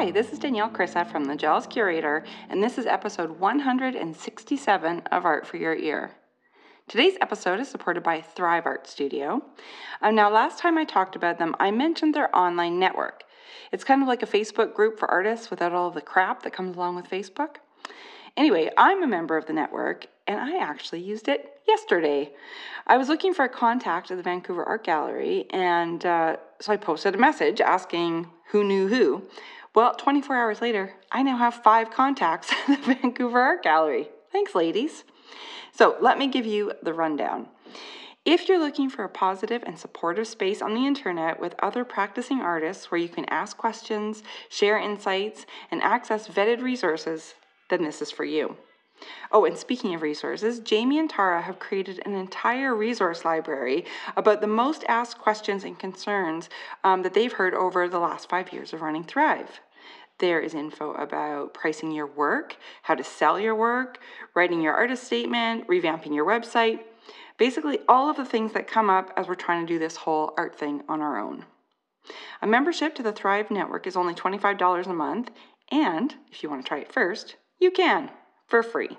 Hi, this is Danielle Krysa from the Jealous Curator, and this is episode 167 of Art for Your Ear. Today's episode is supported by Thrive Art Studio. Uh, now, last time I talked about them, I mentioned their online network. It's kind of like a Facebook group for artists without all the crap that comes along with Facebook. Anyway, I'm a member of the network, and I actually used it yesterday. I was looking for a contact at the Vancouver Art Gallery, and uh, so I posted a message asking who knew who. Well, 24 hours later, I now have five contacts at the Vancouver Art Gallery. Thanks, ladies. So let me give you the rundown. If you're looking for a positive and supportive space on the internet with other practicing artists where you can ask questions, share insights, and access vetted resources, then this is for you. Oh, and speaking of resources, Jamie and Tara have created an entire resource library about the most asked questions and concerns um, that they've heard over the last five years of running Thrive. There is info about pricing your work, how to sell your work, writing your artist statement, revamping your website. Basically, all of the things that come up as we're trying to do this whole art thing on our own. A membership to the Thrive Network is only $25 a month, and if you want to try it first, you can for free.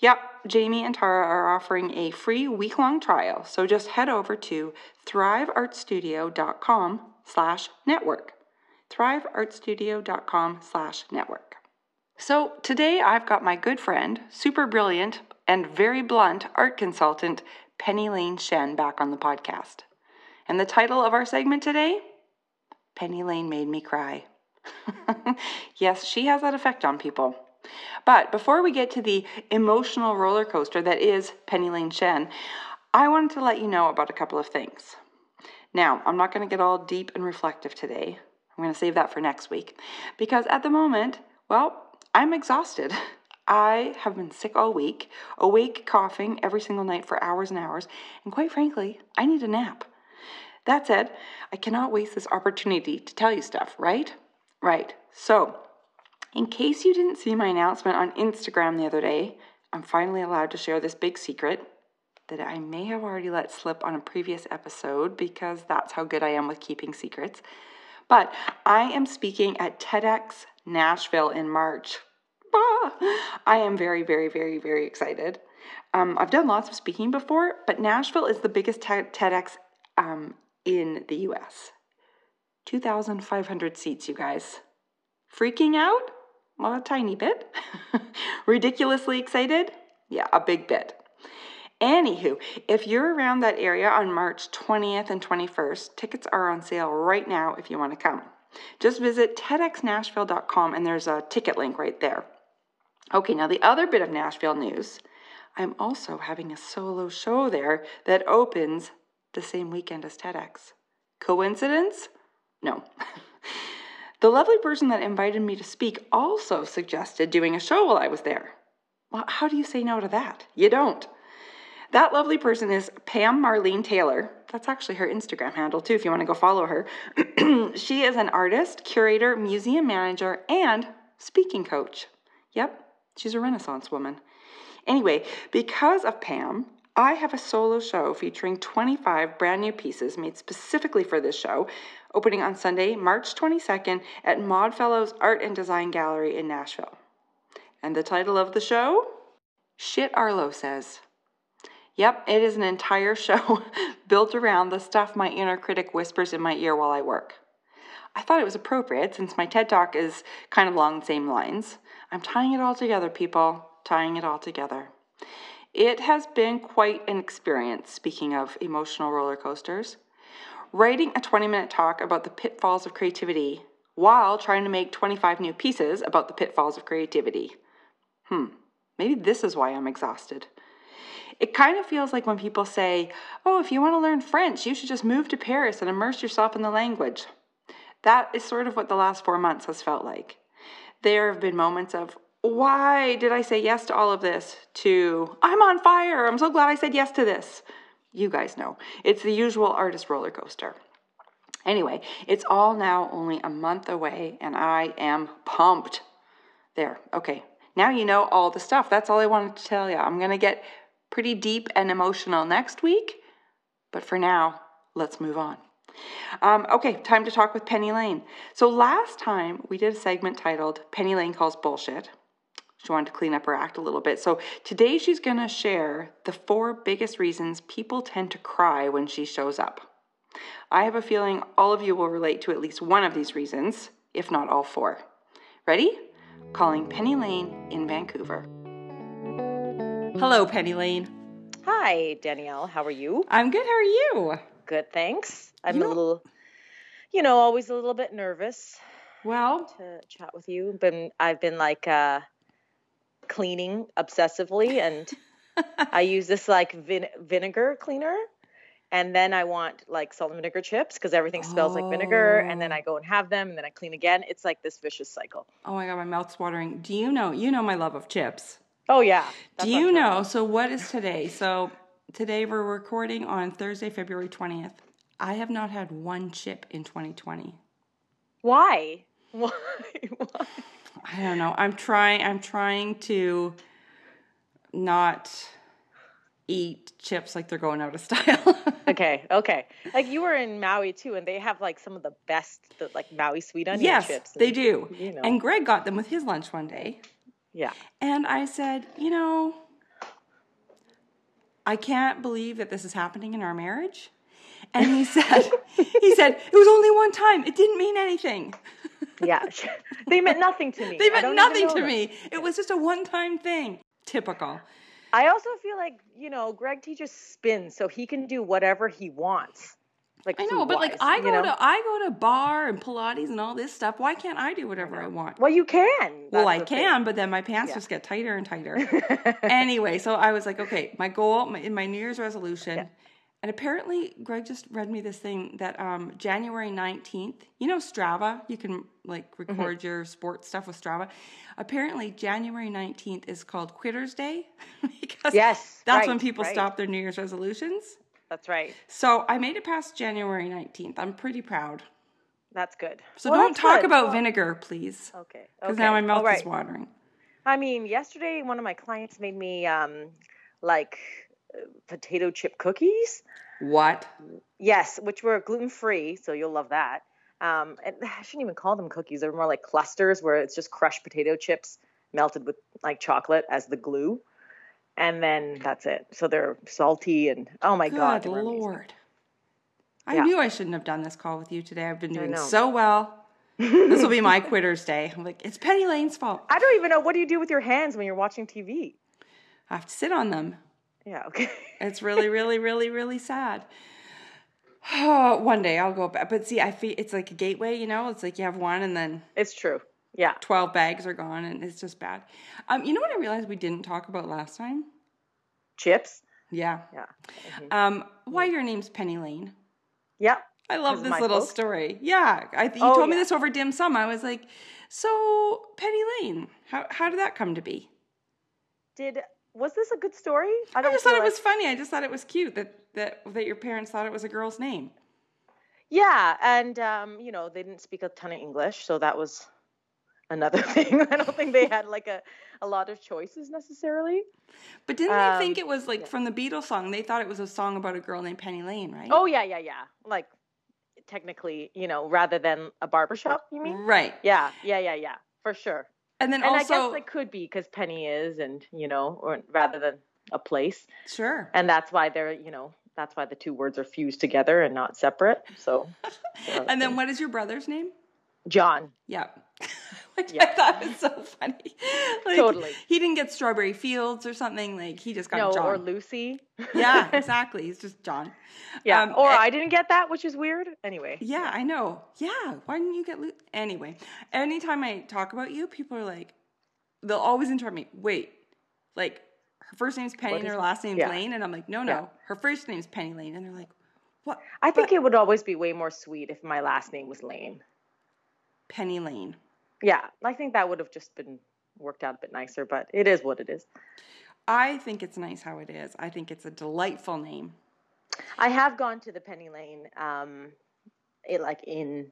Yep, Jamie and Tara are offering a free week-long trial, so just head over to thriveartstudio.com slash network. thriveartstudio.com slash network. So today I've got my good friend, super brilliant, and very blunt art consultant, Pennylane Shen, back on the podcast. And the title of our segment today? Pennylane Made Me Cry. yes, she has that effect on people. But before we get to the emotional roller coaster that is Pennylane Shen, I wanted to let you know about a couple of things. Now, I'm not going to get all deep and reflective today. I'm going to save that for next week because at the moment, well, I'm exhausted. I have been sick all week, awake coughing every single night for hours and hours, and quite frankly, I need a nap. That said, I cannot waste this opportunity to tell you stuff, right? Right. So, in case you didn't see my announcement on Instagram the other day, I'm finally allowed to share this big secret that I may have already let slip on a previous episode because that's how good I am with keeping secrets. But I am speaking at TEDx Nashville in March. Ah, I am very, very, very, very excited. Um, I've done lots of speaking before, but Nashville is the biggest TEDx um, in the US. 2,500 seats, you guys. Freaking out? Well, a tiny bit. Ridiculously excited? Yeah, a big bit. Anywho, if you're around that area on March 20th and 21st, tickets are on sale right now if you want to come. Just visit TEDxNashville.com and there's a ticket link right there. Okay, now the other bit of Nashville news I'm also having a solo show there that opens the same weekend as TEDx. Coincidence? No. The lovely person that invited me to speak also suggested doing a show while I was there. Well, how do you say no to that? You don't. That lovely person is Pam Marlene Taylor. That's actually her Instagram handle, too, if you want to go follow her. she is an artist, curator, museum manager, and speaking coach. Yep, she's a Renaissance woman. Anyway, because of Pam, I have a solo show featuring 25 brand new pieces made specifically for this show, opening on Sunday, March 22nd at Maud Fellows Art and Design Gallery in Nashville. And the title of the show? Shit Arlo Says. Yep, it is an entire show built around the stuff my inner critic whispers in my ear while I work. I thought it was appropriate since my TED Talk is kind of along the same lines. I'm tying it all together, people, tying it all together. It has been quite an experience, speaking of emotional roller coasters. Writing a 20 minute talk about the pitfalls of creativity while trying to make 25 new pieces about the pitfalls of creativity. Hmm, maybe this is why I'm exhausted. It kind of feels like when people say, oh, if you want to learn French, you should just move to Paris and immerse yourself in the language. That is sort of what the last four months has felt like. There have been moments of, why did I say yes to all of this? To, I'm on fire. I'm so glad I said yes to this. You guys know. It's the usual artist roller coaster. Anyway, it's all now only a month away, and I am pumped. There, okay. Now you know all the stuff. That's all I wanted to tell you. I'm going to get pretty deep and emotional next week, but for now, let's move on. Um, okay, time to talk with Pennylane. So last time we did a segment titled Pennylane Calls Bullshit. She wanted to clean up her act a little bit. So today she's going to share the four biggest reasons people tend to cry when she shows up. I have a feeling all of you will relate to at least one of these reasons, if not all four. Ready? Calling Pennylane in Vancouver. Hello, Pennylane. Hi, Danielle. How are you? I'm good. How are you? Good, thanks. I'm You a little, you know, always a little bit nervous Well, to chat with you. Been I've been like uh, cleaning obsessively, and I use this like vin- vinegar cleaner, and then I want like salt and vinegar chips because everything smells like vinegar, and then Oh. I go and have them, and then I clean again. It's like this vicious cycle. oh my god, my mouth's watering. Do you know? You know my love of chips. Oh yeah. That's Do you know? So, what is today? So, today we're recording on Thursday, February 20th. I have not had one chip in 2020. Why? Why? Why? I don't know. I'm trying. I'm trying to not eat chips like they're going out of style. Okay, okay. Like you were in Maui too, and they have like some of the best, the, like Maui sweet onion yes, chips. they do. you know. And Greg got them with his lunch one day. Yeah. And I said, you know, I can't believe that this is happening in our marriage. And he said, he said, it was only one time. It didn't mean anything. Yeah. they meant nothing to me. They meant nothing to them. me. It was just a one time thing. Typical. I also feel like, you know, Greg teaches spin, so he can do whatever he wants. Like I know, but like I go know? to I go to bar and Pilates and all this stuff. Why can't I do whatever I want? Well, you can. well, I can, but then my pants Yeah. just get tighter and tighter. anyway, so I was like, okay, my goal my, in my New Year's resolution, Yeah. And apparently Greg just read me this thing that um, January 19th, you know, Strava, you can like Mm-hmm. record your sports stuff with Strava. Apparently, January 19th is called Quitter's Day because Yes, that's right, when people right. stop their New Year's resolutions. That's right. So I made it past January 19th. I'm pretty proud. That's good. So Well, don't talk good. about Well, vinegar, please. Okay. Because okay. now my mouth right. is watering. I mean, yesterday one of my clients made me um like potato chip cookies. What? Yes, which were gluten free, so you'll love that. Um, and I shouldn't even call them cookies. They're more like clusters where it's just crushed potato chips melted with like chocolate as the glue. And then that's it. So they're salty and oh my god. Good amazing. lord. I Yeah. knew I shouldn't have done this call with you today. I've been doing so well. This will be my quitter's day. I'm like, it's Pennylane's fault. I don't even know what do you do with your hands when you're watching TV? I have to sit on them. Yeah, okay. It's really, really, really, really sad. one day I'll go back. But see, I feel it's like a gateway, you know? It's like you have one and then it's true. Yeah. 12 bags are gone and it's just bad. Um, you know what I realized we didn't talk about last time? Chips. Yeah. Yeah. Mhm. Um, why your name's Pennylane? Yep. I love this little story. Yeah, I, you Oh, told me this over dim sum. I was like, so Penny Lane, how how did that come to be? Did was this a good story? I don't just thought feel it was funny. I just thought it was cute that that that your parents thought it was a girl's name. Yeah, and um, you know, they didn't speak a ton of English, so that was another thing. I don't think they had like a, a lot of choices necessarily. But didn't they think Um, it was like yeah. from the Beatles song? They thought it was a song about a girl named Penny Lane, right? Oh yeah, yeah, yeah. Like technically, you know, rather than a barbershop, you mean? right. Yeah, yeah, yeah, yeah, for sure. And then And I guess it could be because Penny is, and you know, or rather than a place, sure. and that's why they're, you know, that's why the two words are fused together and not separate. So, so And then what is your brother's name? John. Yeah. Which I thought was so funny. Like, Totally. He didn't get Strawberry Fields or something. Like he just got No, John. or Lucy. yeah, exactly. He's just John. Yeah. Um, or eh, I didn't get that, which is weird. Anyway. Yeah, I know. Yeah, why didn't you get Lucy? anyway? Anytime I talk about you, people are like, they'll always interrupt me. Wait, like her first name's Penny and her last name's yeah. Lane, and I'm like, no, no, Yeah. her first name's Pennylane, and they're like, what? I think But- it would always be way more sweet if my last name was Lane. Penny Lane. Yeah, I think that would have just been worked out a bit nicer, but it is what it is. I think it's nice how it is. I think it's a delightful name. I have gone to the Penny Lane, um, it, like in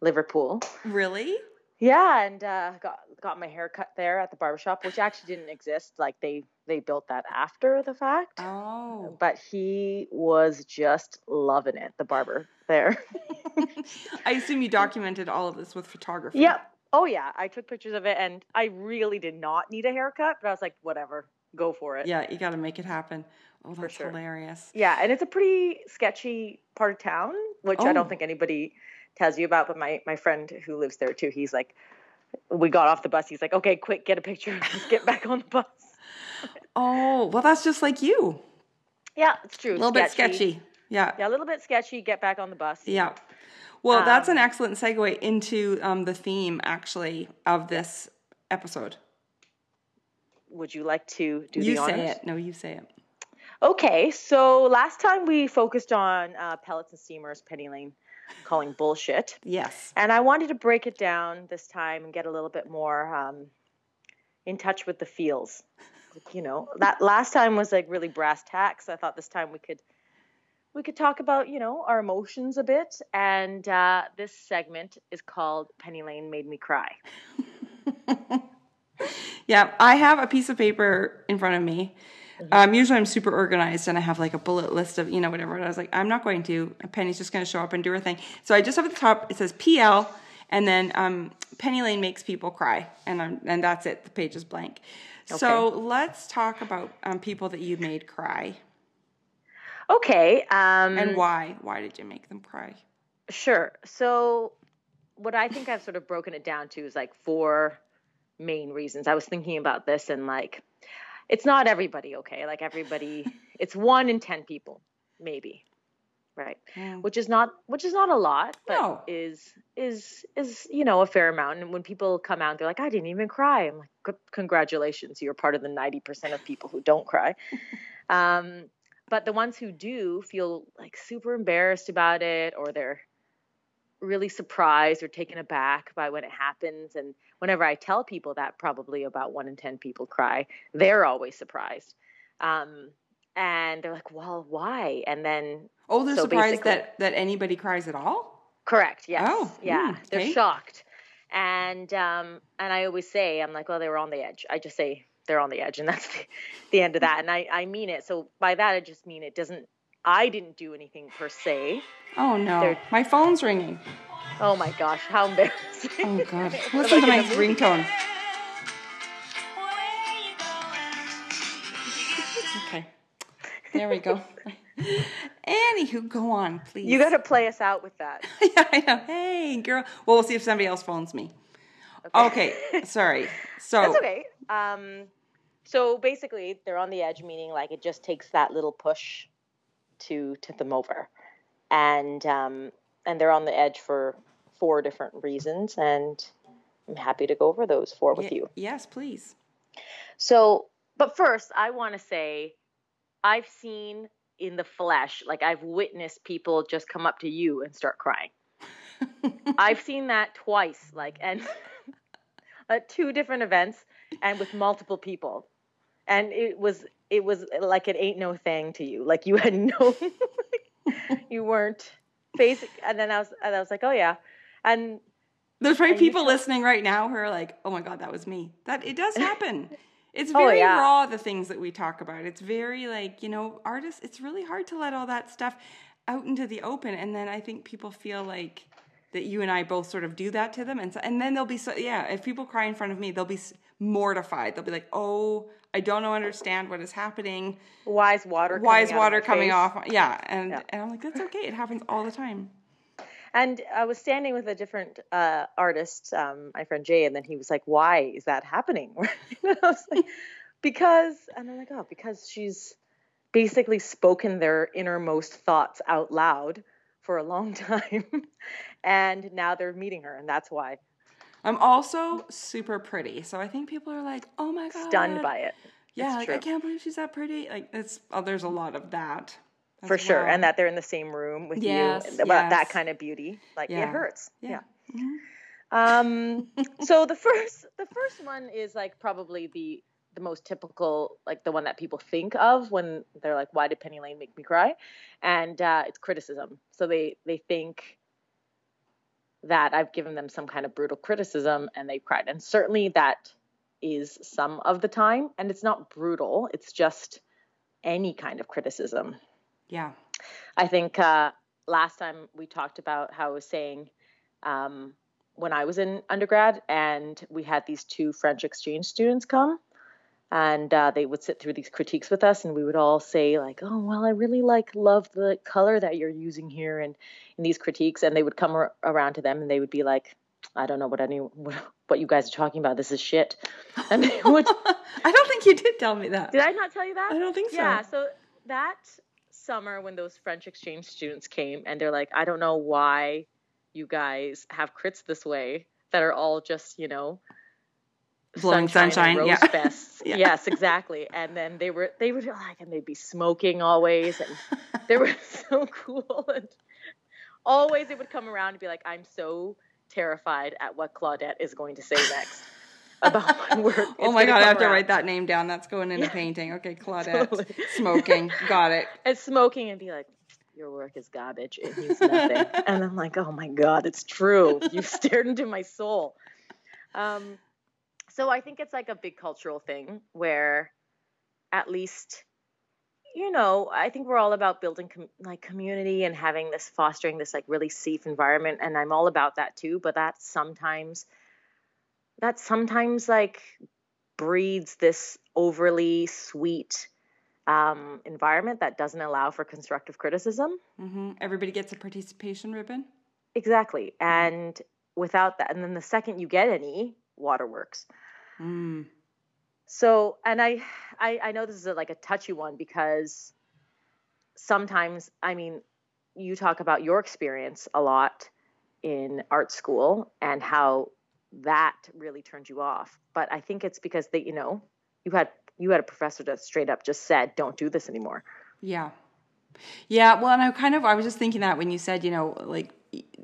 Liverpool. Really? Yeah, and uh, got got my hair cut there at the barbershop, which actually didn't exist. Like they they built that after the fact. Oh, But he was just loving it, the barber. there. I assume you documented all of this with photography. Yep. Oh yeah, I took pictures of it, and I really did not need a haircut, but I was like, whatever, go for it. Yeah, you got to make it happen. Oh, that's sure. hilarious. Yeah, and it's a pretty sketchy part of town, which I Oh. don't think anybody tells you about. But my my friend who lives there too, he's like, we got off the bus. He's like, okay, quick, get a picture. Let's get back on the bus. Oh, well, that's just like you. Yeah, it's true. A little bit sketchy. Yeah. Yeah, a little bit sketchy. Get back on the bus. Yeah. Well, that's an Um, excellent segue into um, the theme, actually, of this episode. Would you like to do you the honors? say it. No, you say it. Okay, so last time we focused on uh, pellets and steamers, Pennylane calling bullshit. Yes. And I wanted to break it down this time and get a little bit more um, in touch with the feels. Like, you know, that last time was like really brass tacks. I thought this time we could we could talk about you know our emotions a bit. And uh, this segment is called Pennylane made me cry. Yeah, I have a piece of paper in front of me. Um, usually I'm super organized and I have like a bullet list of, you know, whatever. And I was like, I'm not going to. Penny's just going to show up and do her thing. So I just have at the top, it says PL, and then um, Pennylane makes people cry. And, I'm, and that's it. The page is blank. So let's talk about um, people that you made cry Okay. Um, and why. Why did you make them cry? Sure. So, what I think I've sort of broken it down to is like four main reasons. I was thinking about this and like, it's not everybody, okay? Like, everybody, it's one in 10 people, maybe. Right. Mm. Which is not, which is not a lot, but No. is, is, is, you know, a fair amount. And when people come out, they're like, I didn't even cry. I'm like, congratulations. You're part of the 90% of people who don't cry. um, but the ones who do feel like super embarrassed about it or they're really surprised or taken aback by when it happens and whenever i tell people that probably about one in ten people cry they're always surprised. Um, and they're like well why? And then Oh, they're So surprised that, that anybody cries at all? correct yes. Oh, yeah hmm, they're shocked. And um, and i always say i'm like well they were on the edge. I just say they're on the edge and that's the, the end of that and I, I mean it so by that i just mean it doesn't i didn't do anything per se Oh, no. They're- My phone's ringing. oh my gosh how embarrassing Oh, God. Listen to my ringtone. Okay. There we go. Anywho, go on, please. You got to play us out with that. yeah, I know. Hey, girl. Well, we'll see if somebody else phones me. Okay. Sorry. So. That's okay. Um, so basically, they're on the edge, meaning like it just takes that little push to tip them over, and um, and they're on the edge for four different reasons, and I'm happy to go over those four with Ye- you. Yes, please. So, but first, I want to say, I've seen in the flesh, like I've witnessed people just come up to you and start crying. I've seen that twice, like, and at two different events and with multiple people. And it was, it was like it ain't no thing to you. Like you had no, you weren't facing. And then I was, and I was like, oh yeah. And There's probably people listening right now who are like, "Oh my god, that was me." That it does happen. It's Oh, very yeah. raw the things that we talk about. It's very like, you know, artists, it's really hard to let all that stuff out into the open and then I think people feel like that you and I both sort of do that to them and so, and then they'll be so yeah, if people cry in front of me, they'll be mortified. They'll be like, "Oh, I don't know understand what is happening. why is water Why is coming out of water coming face? off?" Yeah, and Yeah. and I'm like, "That's okay. It happens all the time." And I was standing with a different uh, artist, um, my friend Jay, and then he was like, "Why is that happening?" and I was like, "Because," and I'm like, "Oh, because she's basically spoken their innermost thoughts out loud for a long time, and now they're meeting her, and that's why I'm also super pretty. So I think people are like, "Oh my god." stunned by it Yeah, like, I can't believe she's that pretty. Like it's oh, there's a lot of that. for sure, and that they're in the same room with Yes, you. About that kind of beauty, like Yeah. it hurts. yeah. yeah. Mhm. Um, so the first the first one is like probably the the most typical, like the one that people think of when they're like, "Why did Pennylane make me cry?" And uh, it's criticism. So they they think that I've given them some kind of brutal criticism and they've cried. And certainly that is some of the time. And it's not brutal. It's just any kind of criticism. Yeah. I think uh, last time we talked about how I was saying um, when I was in undergrad, and we had these two French exchange students come, and uh, they would sit through these critiques with us, and we would all say like, "Oh, well, I really like love the color that you're using here," and in these critiques, and they would come ar- around to them, and they would be like, "I don't know what any what, what you guys are talking about. This is shit." And they would. I don't think you did tell me that. Did I not tell you that? I don't think so. Yeah. So that summer when those French exchange students came, and they're like, "I don't know why." you guys have crits this way that are all just, you know, blowing sunshine, sunshine yeah. fests. Yeah. Yes, exactly. And then they were they would like and they'd be smoking always and they were so cool and always they would come around and be like, I'm so terrified at what Claudette is going to say next about my work. oh my god, I have to write that name down. That's going in a Yeah. painting. Okay, Claudette. Totally. Smoking. Got it. and smoking and be like, your work is garbage. It means nothing. and I'm like, oh my God, it's true. You stared into my soul. Um, so I think it's like a big cultural thing where at least, you know, I think we're all about building com- like community and having this fostering this like really safe environment. And I'm all about that too. But that sometimes, that sometimes like breeds this overly sweet um, environment that doesn't allow for constructive criticism. Mm-hmm. Everybody gets a participation ribbon. Exactly. And without that, and then the second you get any, waterworks. Mm. So, and I, I, I know this is a, like a touchy one because sometimes, I mean, you talk about your experience a lot in art school and how that really turned you off. But I think it's because they, you know, you had you had a professor that straight up just said, "Don't do this anymore." Yeah. Yeah, well, and I kind of I was just thinking that when you said, you know, like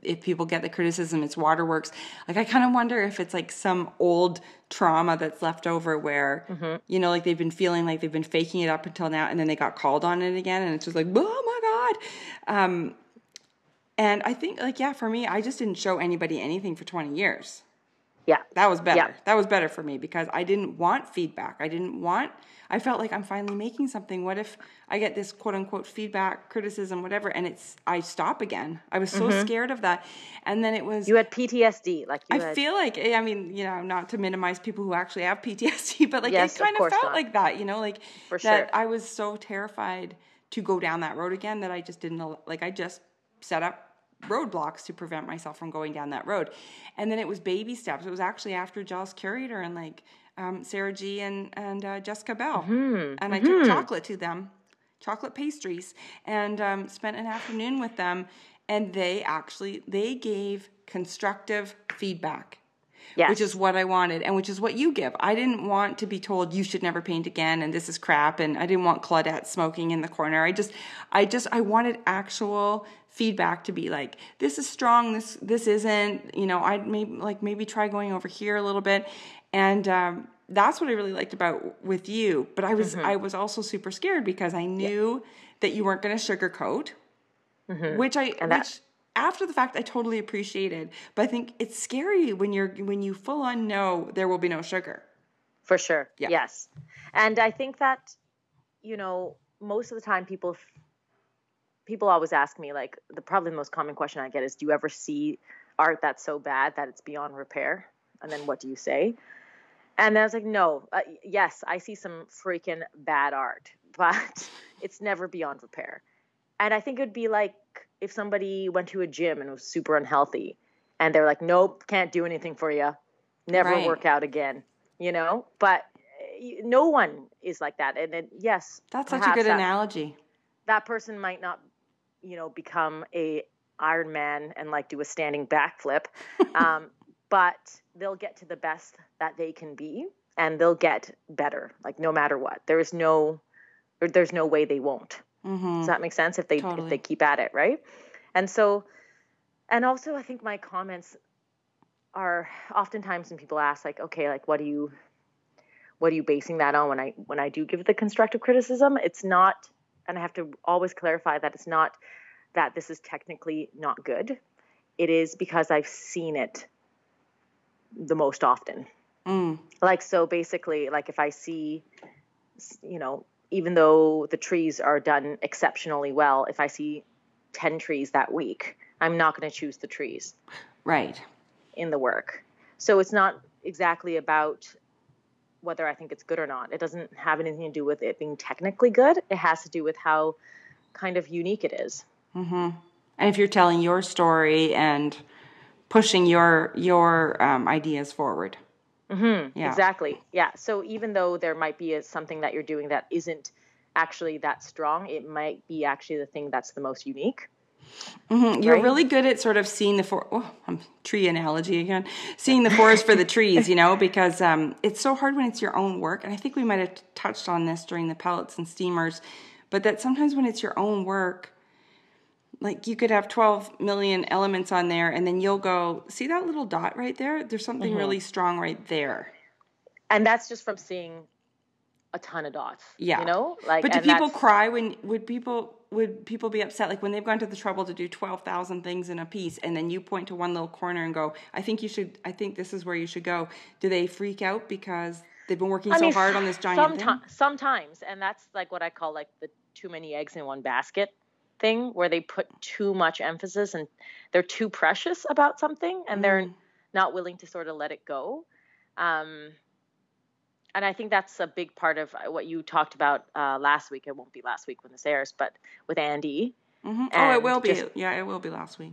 if people get the criticism it's waterworks, like I kind of wonder if it's like some old trauma that's left over where you know, like they've been feeling like they've been faking it up until now and then they got called on it again and it's just like, "Oh my god." Um and I think like yeah, for me, I just didn't show anybody anything for 20 years. Yeah. That was better. Yeah. That was better for me because I didn't want feedback. I didn't want, I felt like I'm finally making something. What if I get this quote unquote feedback, criticism, whatever, and it's, I stop again? I was so scared of that. And then it was, Mm-hmm. You had PTSD, like you I had. feel like, I mean, you know, not to minimize people who actually have PTSD, but like Yes, it kind of, course felt not. like that, you know, like For that sure. I was so terrified to go down that road again that I just didn't, like, I just set up roadblocks to prevent myself from going down that road. And then it was baby steps. It was actually after Jealous Curator and like um, Sarah G and, and uh, Jessica Bell. Mm-hmm. And I took chocolate to them, chocolate pastries, and um, spent an afternoon with them. And they actually, they gave constructive feedback yes. which is what I wanted and which is what you give. I didn't want to be told you should never paint again and this is crap and I didn't want Claudette smoking in the corner. I just I just I wanted actual feedback to be like this is strong this this isn't you know I'd maybe like maybe try going over here a little bit and um that's what I really liked about with you but I was I was also super scared because I knew that you weren't going to sugarcoat which I And that- which after the fact I totally appreciated. But I think it's scary when you're when you full on know there will be no sugar. For sure. Yeah. Yes. And I think that, you know, most of the time people people always ask me like the probably the most common question I get is do you ever see art that's so bad that it's beyond repair? And then what do you say? And I was like, no, uh, yes, I see some freaking bad art, but it's never beyond repair. And I think it would be like if somebody went to a gym and was super unhealthy and they're like, nope, can't do anything for you, never Right. work out again, you know? But uh, no one is like that. And then, yes, That's such a good that, analogy. that person might not, you know, become a Iron Man and like do a standing backflip, um, but they'll get to the best that they can be and they'll get better, like no matter what. There is no, there's no way they won't. Hmm Does that make sense? If they Totally. if they keep at it, right? And so, and also, I think my comments are oftentimes when people ask, like, okay, like, what do you, what are you basing that on? When I when I do give the constructive criticism, it's not, and I have to always clarify that it's not that this is technically not good. It is because I've seen it the most often Mm. like so basically like if i see you know even though the trees are done exceptionally well if i see 10 trees that week, I'm not going to choose the trees. Right. In the work. So it's not exactly about whether I think it's good or not. It doesn't have anything to do with it being technically good. It has to do with how kind of unique it is. Mm-hmm. And if you're telling your story and pushing your your um, ideas forward. Mm-hmm. Yeah. Exactly. Yeah. So even though there might be a, something that you're doing that isn't actually that strong, it might be actually the thing that's the most unique. Mm-hmm. You're right? really good at sort of seeing the for oh, I'm tree analogy again, seeing the forest for the trees, you know, because um, it's so hard when it's your own work. And I think we might have touched on this during the pellets and steamers, but that sometimes when it's your own work, like you could have 12 million elements on there and then you'll go see that little dot right there? There's something mm-hmm. really strong right there. And that's just from seeing a ton of dots yeah. you know? Like but do people cry when would people would people be upset? Like when they've gone to the trouble to do 12,000 things in a piece and then you point to one little corner and go i think you should i think this is where you should go. Do they freak out because they've been working I so mean, hard on this giant someti- thing? sometimes and that's like what i call like the too many eggs in one basket thing where they put too much emphasis and they're too precious about something and mm. they're not willing to sort of let it go. Um, and I think that's a big part of what you talked about uh, last week. It won't be last week when this airs, but with Andy. Mm-hmm. Oh, it will just, be. Yeah, it will be last week.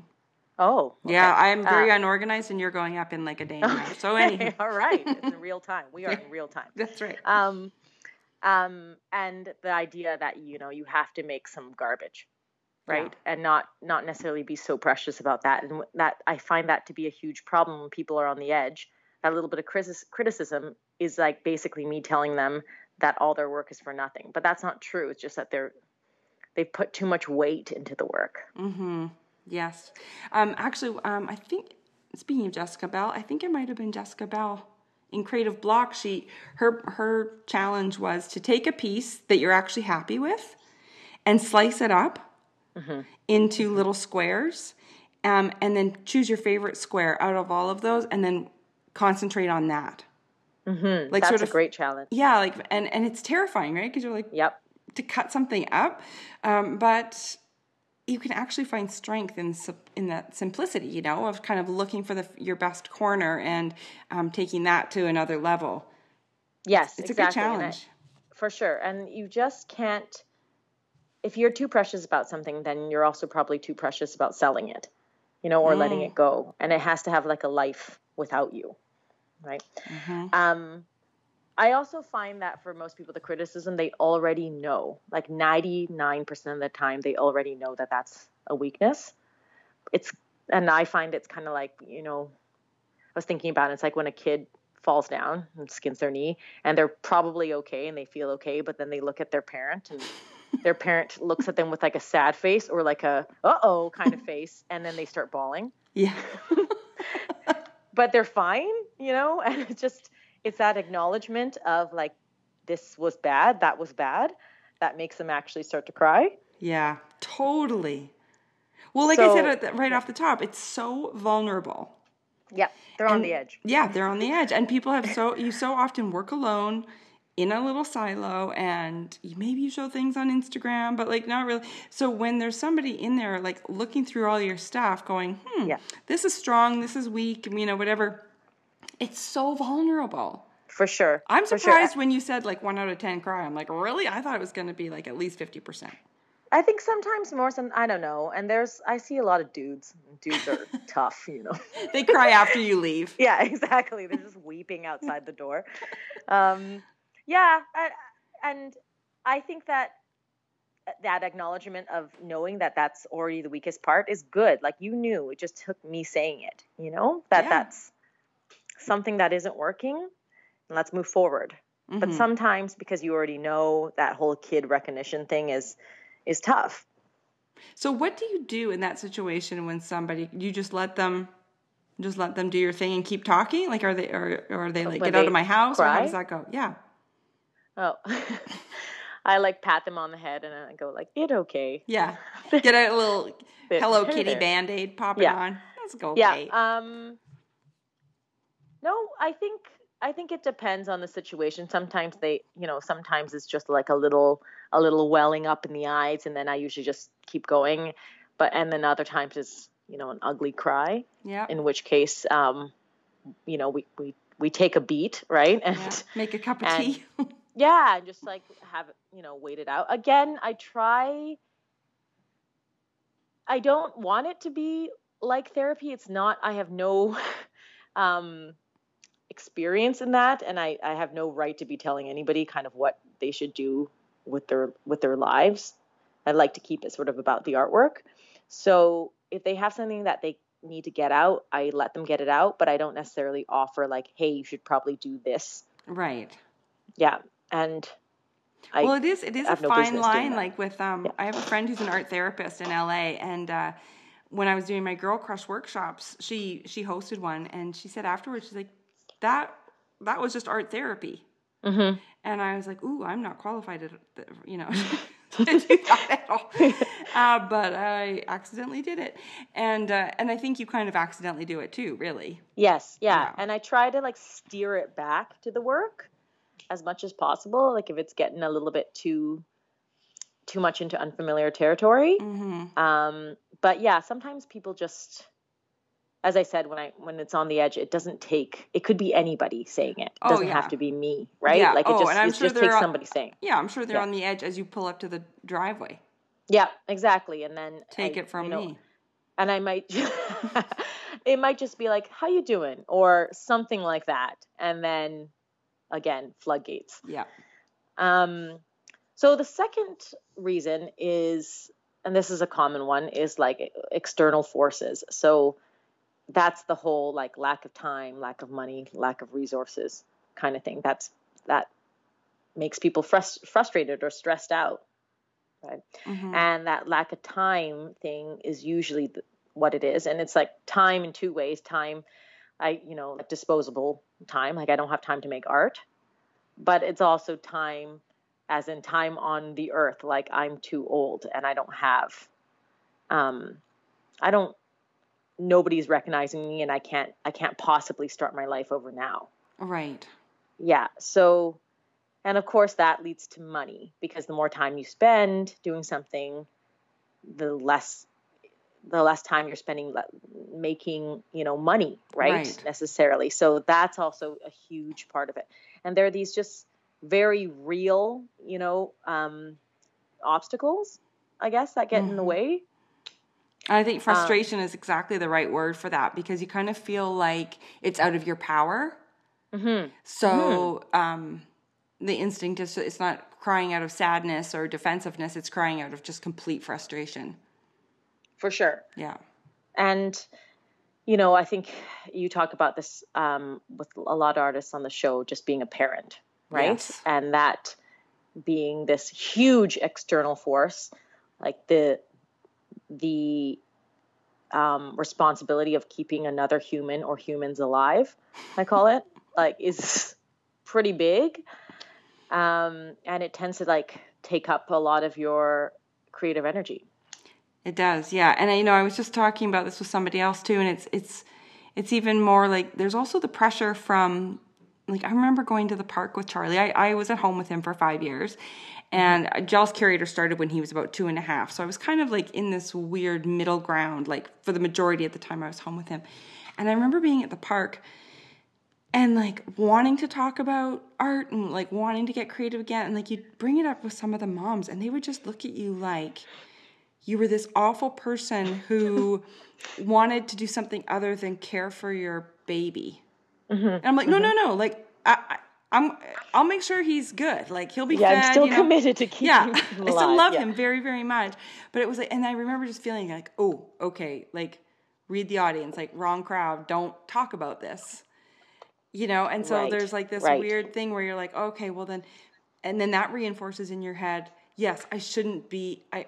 Oh, okay. yeah. I'm very uh, unorganized, and you're going up in like a day. Okay. So anyway, all right, it's in real time. We are in real time. That's right. Um, um, and the idea that you know you have to make some garbage right? Yeah. and not not necessarily be so precious about that. And that i find that to be a huge problem when people are on the edge. That little bit of criticism is like basically me telling them that all their work is for nothing. But that's not true. It's just that they're they've put too much weight into the work. Mm-hmm. Yes. Um actually um i think speaking of jessica bell i think it might have been jessica bell in creative block. She her her challenge was to take a piece that you're actually happy with and slice it up mm-hmm. into little squares. Um, and then choose your favorite square out of all of those and then concentrate on that. Mm-hmm. Like That's sort of, a great challenge. Yeah, like and and it's terrifying, right? Because you're like, yep, to cut something up, um, but you can actually find strength in in that simplicity, you know, of kind of looking for the your best corner and um, taking that to another level. Yes, it's, it's exactly. a good challenge I, for sure, and you just can't if you're too precious about something, then you're also probably too precious about selling it, you know, or mm. letting it go. And it has to have like a life without you, right? Mm-hmm. Um, I also find that for most people, the criticism they already know, like 99% of the time, they already know that that's a weakness. It's, and I find it's kind of like, you know, I was thinking about it, it's like when a kid falls down and skins their knee and they're probably okay and they feel okay, but then they look at their parent and their parent looks at them with like a sad face or like a uh oh kind of face, and then they start bawling. Yeah. but they're fine, you know, and it's just it's that acknowledgement of like this was bad, that was bad, that makes them actually start to cry. Yeah, totally. Well, like so, I said right off the top, it's so vulnerable. Yeah, they're and, on the edge. Yeah, they're on the edge, and people have so you so often work alone in a little silo and maybe you show things on Instagram, but like not really. So when there's somebody in there like looking through all your stuff going, hmm, yeah. this is strong, this is weak, you know, whatever, it's so vulnerable. For sure. I'm surprised sure. when you said like one out of 10 cry. I'm like, really? I thought it was going to be like at least 50%. I think sometimes more some I don't know. And there's I see a lot of dudes. Dudes are tough, you know. they cry after you leave. Yeah, exactly. They're just weeping outside the door. Um, yeah, and I think that that acknowledgement of knowing that that's already the weakest part is good. Like you knew, it just took me saying it. You know that yeah. that's something that isn't working, and let's move forward. Mm-hmm. But sometimes because you already know that whole kid recognition thing is is tough. So what do you do in that situation when somebody you just let them just let them do your thing and keep talking? Like are they or, or are they like when get out of my house cry? or how does that go? Yeah. Oh. I like pat them on the head and I go like, "It okay." Yeah. Get a little Hello Kitty band-aid, pop it yeah. on. Let's go. Okay. Yeah. Um No, I think I think it depends on the situation. Sometimes they, you know, sometimes it's just like a little a little welling up in the eyes and then I usually just keep going. but and then other times it's you know an ugly cry. Yeah. In which case, um, you know, we we we take a beat, right? And yeah. Make a cup of and- tea. Yeah, and just like have you know, wait it out. Again, I try. I don't want it to be like therapy. It's not. I have no um, experience in that, and I, I have no right to be telling anybody kind of what they should do with their with their lives. I like to keep it sort of about the artwork. So if they have something that they need to get out, I let them get it out, but I don't necessarily offer like, hey, you should probably do this. right. Yeah, and I well, it is. It is a no fine line. Like with, um, Yeah. I have a friend who's an art therapist in LA, and uh, when I was doing my girl crush workshops, she she hosted one, and she said afterwards, she's like, that that was just art therapy, Mhm. and I was like, ooh, I'm not qualified to, you know. to do that at all. Uh, but I accidentally did it, and uh, and I think you kind of accidentally do it too, really. Yes, yeah. Yeah. And I try to like steer it back to the work as much as possible. Like if it's getting a little bit too too much into unfamiliar territory. hmm Um, but yeah, sometimes people just as I said, when I when it's on the edge, it doesn't take it could be anybody saying it. It Oh, doesn't yeah. have to be me, right? Yeah. Like it Oh, just and I'm it sure just takes are- somebody saying. Yeah, I'm sure they're Yeah. on the edge as you pull up to the driveway. Yeah, exactly. And then Take I- it from you know, me. and I might it might just be like, "How you doing?" or something like that, and then again, floodgates. Yeah. Um, so the second reason is, and this is a common one, is like external forces. So that's the whole like lack of time, lack of money, lack of resources kind of thing. That's that makes people frus- frustrated or stressed out, right? Mhm. And that lack of time thing is usually the, what it is, and it's like time in two ways. Time, I you know, like disposable time. Like I don't have time to make art, but it's also time as in time on the earth like i'm too old and i don't have um i don't nobody's recognizing me and i can't i can't possibly start my life over now Right. yeah so and of course that leads to money because the more time you spend doing something the less the less time you're spending making you know money right, Right. necessarily so that's also a huge part of it and there are these just very real you know um obstacles i guess that get in the Mhm. way I think frustration is exactly the right word for that because you kind of feel like it's out of your power. mm-hmm. So um, the instinct is it's not crying out of sadness or defensiveness; it's crying out of just complete frustration. For sure Yeah. and you know i think you talk about this um, with a lot of artists on the show just being a parent right Yes. and that being this huge external force like the the um, responsibility of keeping another human or humans alive i call it like is pretty big um, and it tends to like take up a lot of your creative energy It does, yeah. And I you know I was just talking about this with somebody else too, and it's it's it's even more like there's also the pressure from like I remember going to the park with Charlie. I, I was at home with him for five years, and Jealous Curator started when he was about two and a half. So I was kind of like in this weird middle ground, like for the majority of the time I was home with him. And I remember being at the park and like wanting to talk about art and like wanting to get creative again. And like you'd bring it up with some of the moms, and they would just look at you like you were this awful person who wanted to do something other than care for your baby. Mm-hmm. And I'm like, no, no, mm-hmm. no. Like, I, I, I'm, I'll make sure he's good. Like, he'll be yeah fed. i'm still you know. committed to keeping Yeah, I still love yeah. him very, very much. But it was like, and I remember just feeling like, oh, okay, like, read the audience, like, wrong crowd. Don't talk about this. You know, and so Right, there's like this right. weird thing where you're like, okay, well then, and then that reinforces in your head, yes, I shouldn't be. I,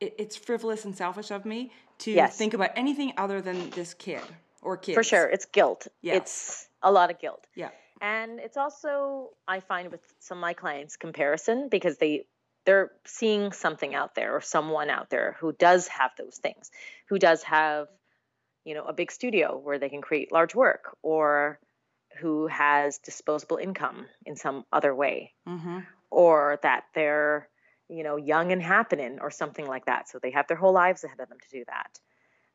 it, it's frivolous and selfish of me to Yes. think about anything other than this kid or kids. For sure, it's guilt. Yes. It's a lot of guilt. Yeah. And it's also I find with some of my clients comparison because they they're seeing something out there or someone out there who does have those things, who does have you know a big studio where they can create large work or who has disposable income in some other way Mm-hmm. or that they're you know, young and happening or something like that. So they have their whole lives ahead of them to do that.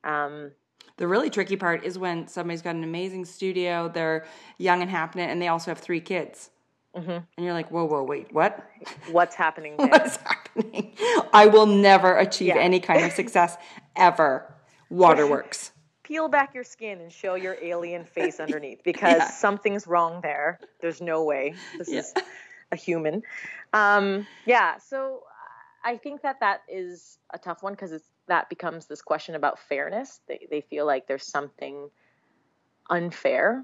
Um, the really tricky part is when somebody's got an amazing studio, they're young and happening, and they also have three kids. Mm-hmm. And you're like, whoa, whoa, wait, what? What's happening there? What's happening? I will never achieve yeah. any kind of success ever. Waterworks. Peel back your skin and show your alien face underneath because yeah. something's wrong there. There's no way. This yeah. is a human. Um, yeah, so I think that that is a tough one because it's that becomes this question about fairness. They, they feel like there's something unfair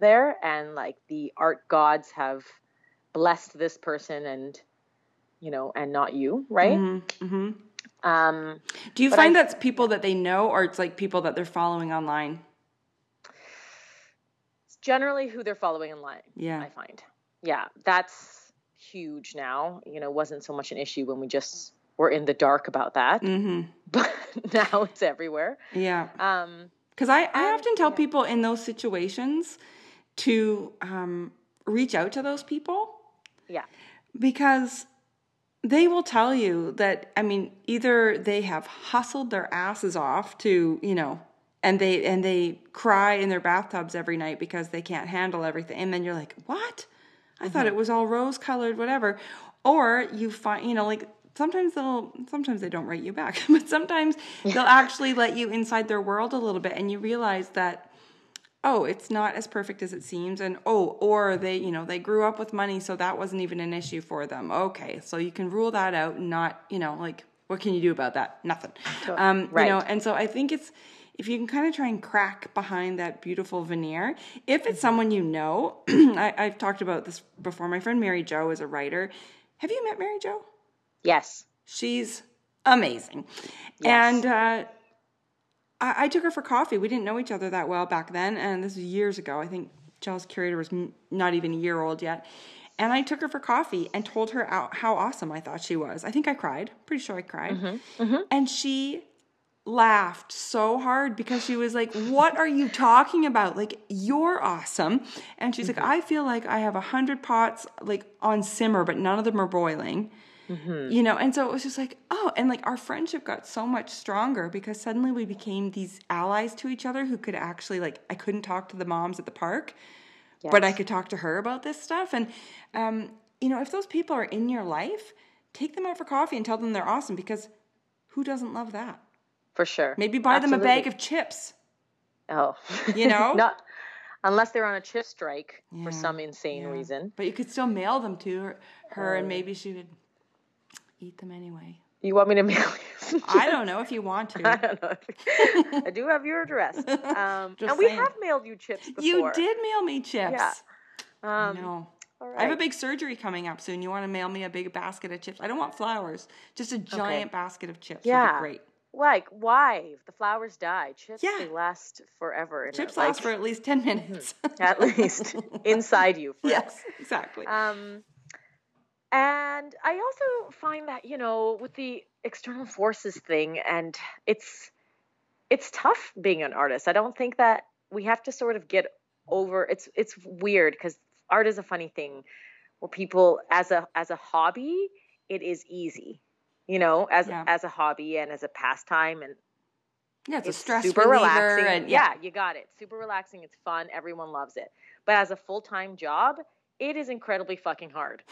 there and like the art gods have blessed this person and you know and not you right mm-hmm. Mm-hmm. Um, do you find I, that's people that they know or it's like people that they're following online it's generally who they're following online yeah i find yeah that's huge now you know wasn't so much an issue when we just were in the dark about that mm-hmm. but now it's everywhere yeah um because I, I often tell yeah. people in those situations to um, reach out to those people. Yeah. Because they will tell you that, I mean, either they have hustled their asses off to, you know, and they and they cry in their bathtubs every night because they can't handle everything and then you're like what i mm-hmm. thought it was all rose colored whatever or you find you know like sometimes they'll sometimes they don't write you back but sometimes they'll actually let you inside their world a little bit and you realize that oh it's not as perfect as it seems and oh or they you know they grew up with money so that wasn't even an issue for them okay so you can rule that out and not you know like what can you do about that nothing um right. you know and so i think it's if you can kind of try and crack behind that beautiful veneer if it's someone you know I, i've talked about this before my friend mary jo is a writer have you met mary jo Yes. She's amazing. Yes. And uh, I, I, took her for coffee. We didn't know each other that well back then. And this was years ago. I think Jealous Curator was not even a year old yet. And I took her for coffee and told her how, how awesome I thought she was. I think I cried. Pretty sure I cried. Mm-hmm. Mm-hmm. And she laughed so hard because she was like, What are you talking about? Like, you're awesome. And she's mm-hmm. like, I feel like I have a hundred pots like on simmer, but none of them are boiling. Mm-hmm. You know, and so it was just like, oh, and like our friendship got so much stronger because suddenly we became these allies to each other who could actually like I couldn't talk to the moms at the park, yes. but I could talk to her about this stuff. And um, you know, if those people are in your life, take them out for coffee and tell them they're awesome because who doesn't love that? For sure. Maybe buy Absolutely. them a bag of chips. Oh, you know, not unless they're on a chip strike yeah. for some insane yeah. reason. But you could still mail them to her, her and oh. maybe she would eat them anyway. You want me to mail you? I don't know if you want to. I don't know. I do have your address. Um, and saying. we have mailed you chips before. You did mail me chips. Yeah. Um, no. Right. I have a big surgery coming up soon. You want to mail me a big basket of chips? I don't want flowers. Just a giant okay. basket of chips. Yeah. great. Like why? The flowers die. Chips yeah. they last forever. Chips last for at least ten minutes. at least inside you. Yes, exactly. Um, and I also find that, you know, with the external forces thing and it's it's tough being an artist. I don't think that we have to sort of get over it's it's weird cuz art is a funny thing where people as a as a hobby, it is easy. You know, as yeah. as a hobby and as a pastime and yeah, it's, it's a stress super relaxing. And, yeah. yeah, you got it. Super relaxing. It's fun. Everyone loves it. But as a full time job, it is incredibly fucking hard.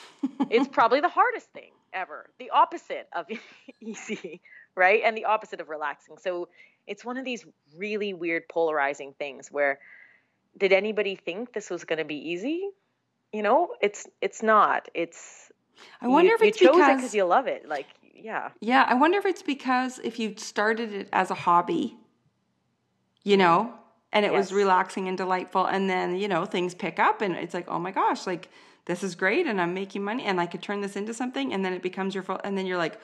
it's probably the hardest thing ever. The opposite of easy, right? And the opposite of relaxing. So it's one of these really weird polarizing things where did anybody think this was going to be easy? You know, it's it's not. It's I wonder you, if it's you chose because, it because you love it. Like, yeah. Yeah, I wonder if it's because if you started it as a hobby, you know, and it yes. was relaxing and delightful and then you know things pick up and it's like oh my gosh like this is great and i'm making money and i could turn this into something and then it becomes your full and then you're like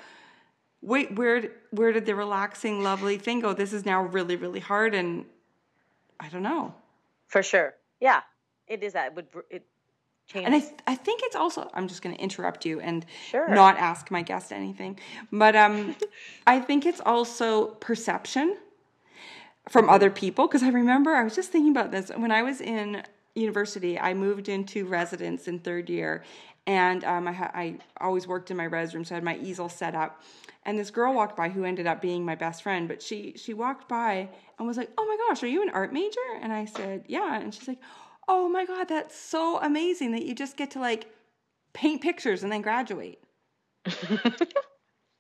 wait where where did the relaxing lovely thing go this is now really really hard and i don't know for sure yeah it is that it would it changes. and I, th- I think it's also i'm just going to interrupt you and sure. not ask my guest anything but um i think it's also perception from other people because I remember I was just thinking about this when I was in university I moved into residence in third year and um, I, ha- I always worked in my res room, so I had my easel set up. And this girl walked by who ended up being my best friend, but she she walked by and was like, "Oh my gosh, are you an art major?" And I said, "Yeah." And she's like, "Oh my god, that's so amazing that you just get to like paint pictures and then graduate." yeah.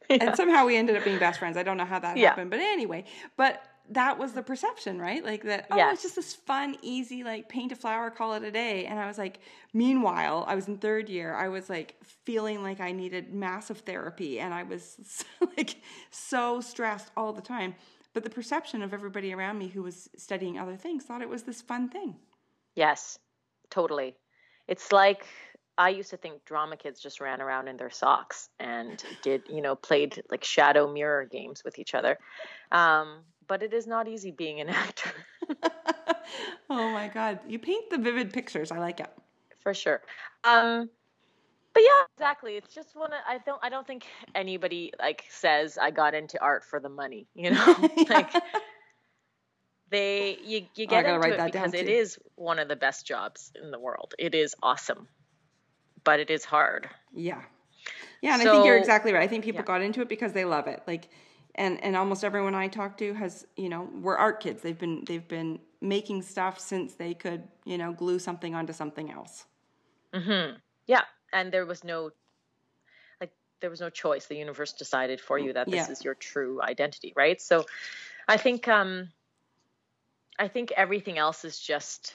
And somehow we ended up being best friends. I don't know how that yeah. happened, but anyway, but that was the perception, right? Like that, oh, yes. it's just this fun, easy, like paint a flower, call it a day. And I was like, meanwhile, I was in third year. I was like feeling like I needed massive therapy and I was like so stressed all the time. But the perception of everybody around me who was studying other things thought it was this fun thing. Yes, totally. It's like I used to think drama kids just ran around in their socks and did, you know, played like shadow mirror games with each other. Um, but it is not easy being an actor. oh my god, you paint the vivid pictures. I like it. For sure. Um, but yeah, exactly. It's just one. Of, I don't. I don't think anybody like says I got into art for the money. You know, like they you you oh, get oh, into it because it is one of the best jobs in the world. It is awesome, but it is hard. Yeah. Yeah, and so, I think you're exactly right. I think people yeah. got into it because they love it. Like and and almost everyone I talk to has you know we're art kids. They've been they've been making stuff since they could you know glue something onto something else. Mm-hmm. Yeah, and there was no like there was no choice. The universe decided for you that this yeah. is your true identity, right? So, I think um, I think everything else is just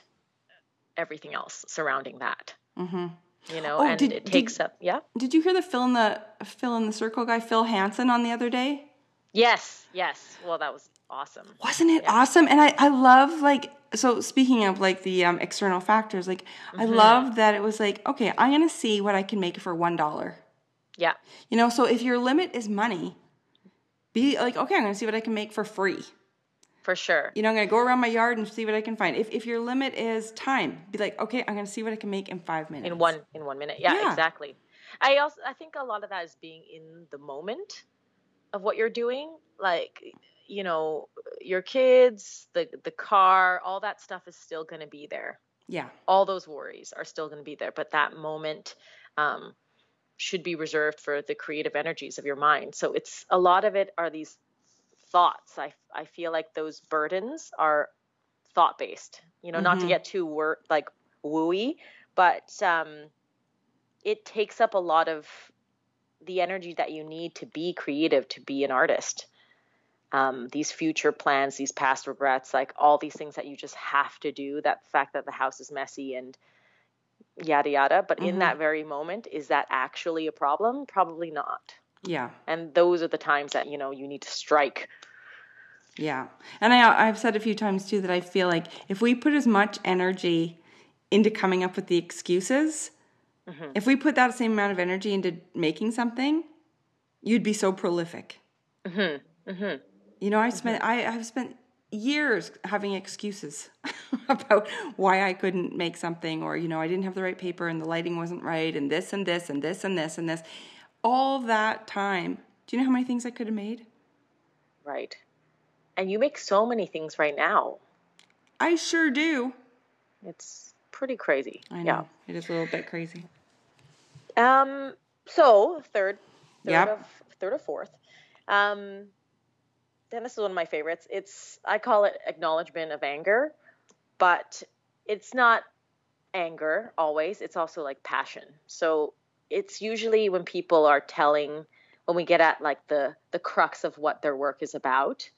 everything else surrounding that. Mm-hmm. You know, oh, and did, it takes did, up. Yeah. Did you hear the fill in the fill in the circle guy Phil Hansen on the other day? Yes, yes. Well, that was awesome. Wasn't it yeah. awesome? And I, I love like so speaking of like the um, external factors, like mm-hmm. I love that it was like, okay, I'm gonna see what I can make for one dollar. Yeah. You know, so if your limit is money, be like, okay, I'm gonna see what I can make for free. For sure. You know, I'm gonna go around my yard and see what I can find. If if your limit is time, be like, okay, I'm gonna see what I can make in five minutes. In one in one minute. Yeah, yeah. exactly. I also I think a lot of that is being in the moment of what you're doing like you know your kids the the car all that stuff is still going to be there yeah all those worries are still going to be there but that moment um, should be reserved for the creative energies of your mind so it's a lot of it are these thoughts i i feel like those burdens are thought based you know mm-hmm. not to mm-hmm. get too wor- like wooey but um it takes up a lot of the energy that you need to be creative, to be an artist. Um, these future plans, these past regrets, like all these things that you just have to do. That fact that the house is messy and yada yada. But mm-hmm. in that very moment, is that actually a problem? Probably not. Yeah. And those are the times that you know you need to strike. Yeah, and I I've said a few times too that I feel like if we put as much energy into coming up with the excuses Mm-hmm. If we put that same amount of energy into making something, you'd be so prolific. Mm-hmm. Mm-hmm. You know, I spent I, I've spent years having excuses about why I couldn't make something, or you know, I didn't have the right paper and the lighting wasn't right, and this and this and this and this and this. All that time. Do you know how many things I could have made? Right. And you make so many things right now. I sure do. It's pretty crazy. I know. Yeah. It is a little bit crazy. Um, so third, third yep. of third or fourth. Um, then this is one of my favorites. It's I call it acknowledgement of anger, but it's not anger always. It's also like passion. So it's usually when people are telling when we get at like the the crux of what their work is about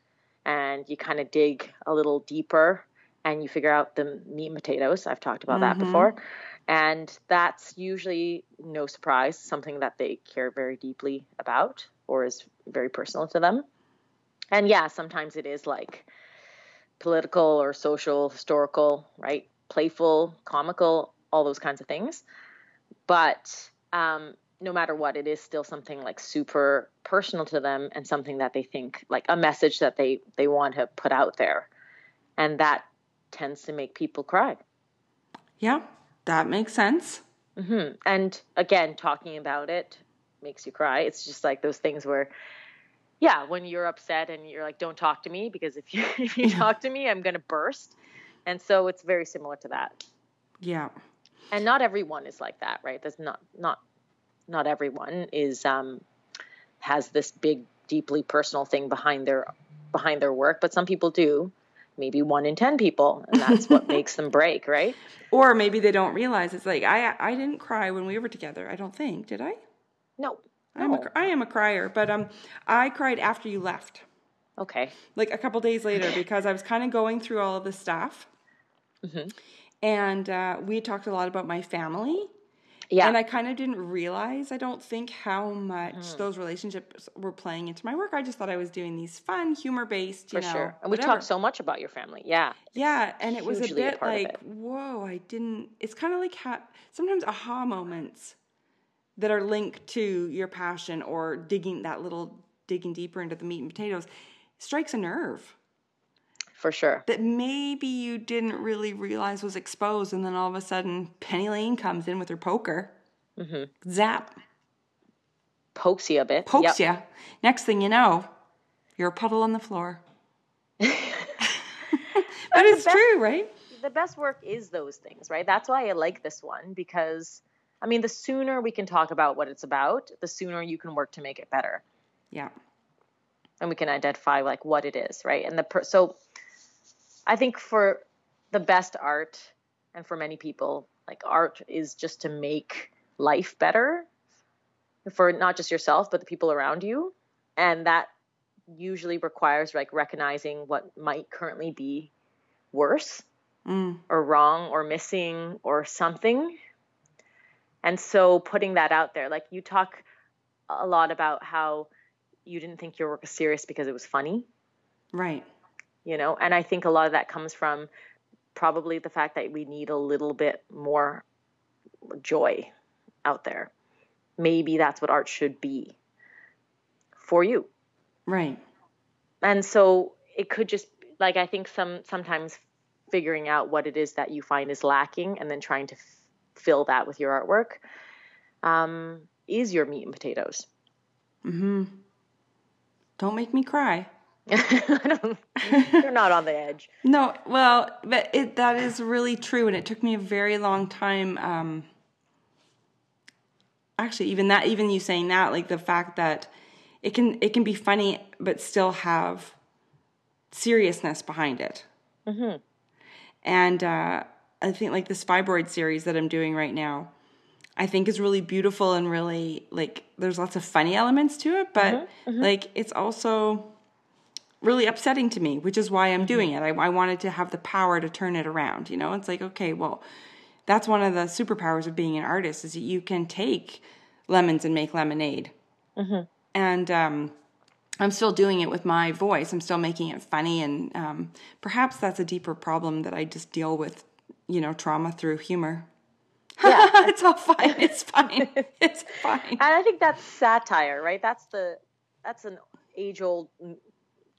and you kind of dig a little deeper and you figure out the meat and potatoes. I've talked about mm-hmm. that before. And that's usually no surprise, something that they care very deeply about or is very personal to them. And yeah, sometimes it is like political or social, historical, right? Playful, comical, all those kinds of things. But um, no matter what, it is still something like super personal to them and something that they think like a message that they they want to put out there, and that tends to make people cry. Yeah, that makes sense. Mm-hmm. And again, talking about it makes you cry. It's just like those things where, yeah, when you're upset and you're like, "Don't talk to me," because if you if you talk to me, I'm gonna burst. And so it's very similar to that. Yeah. and not everyone is like that, right? There's not not not everyone is um has this big deeply personal thing behind their behind their work, but some people do. Maybe one in ten people, and that's what makes them break, right? Or maybe they don't realize it's like I I didn't cry when we were together. I don't think did I? No, I'm a, I am a crier, but um, I cried after you left. Okay. Like a couple days later, because I was kind of going through all of the stuff, mm-hmm. and uh, we talked a lot about my family. Yeah. And I kind of didn't realize, I don't think, how much mm. those relationships were playing into my work. I just thought I was doing these fun, humor based, you For know. sure. And we talked so much about your family. Yeah. Yeah. And it was a bit a like, whoa, I didn't. It's kind of like ha- sometimes aha moments that are linked to your passion or digging that little digging deeper into the meat and potatoes strikes a nerve for sure that maybe you didn't really realize was exposed and then all of a sudden Pennylane comes in with her poker mm-hmm. zap pokes you a bit pokes yep. you next thing you know you're a puddle on the floor but it's best, true right the best work is those things right that's why i like this one because I mean, the sooner we can talk about what it's about, the sooner you can work to make it better. Yeah. And we can identify like what it is, right? And the per- so I think for the best art and for many people, like art is just to make life better for not just yourself but the people around you, and that usually requires like recognizing what might currently be worse mm. or wrong or missing or something and so putting that out there, like you talk a lot about how you didn't think your work was serious because it was funny. Right. You know, and I think a lot of that comes from probably the fact that we need a little bit more joy out there. Maybe that's what art should be for you. Right. And so it could just like I think some sometimes figuring out what it is that you find is lacking and then trying to fill that with your artwork um, is your meat and potatoes. Mm-hmm. Don't make me cry. you're not on the edge. No, well, but it, that is really true, and it took me a very long time. Um, actually, even that, even you saying that, like the fact that it can it can be funny, but still have seriousness behind it. Mm-hmm. And uh, I think like this fibroid series that I'm doing right now, I think is really beautiful and really like there's lots of funny elements to it, but mm-hmm, mm-hmm. like it's also really upsetting to me, which is why I'm doing mm-hmm. it. I, I wanted to have the power to turn it around. You know, it's like okay, well, that's one of the superpowers of being an artist is that you can take lemons and make lemonade. Mm-hmm. And um, I'm still doing it with my voice. I'm still making it funny, and um, perhaps that's a deeper problem that I just deal with you know, trauma through humor. Yeah, it's all fine. It's fine. It's fine. And I think that's satire, right? That's the that's an age old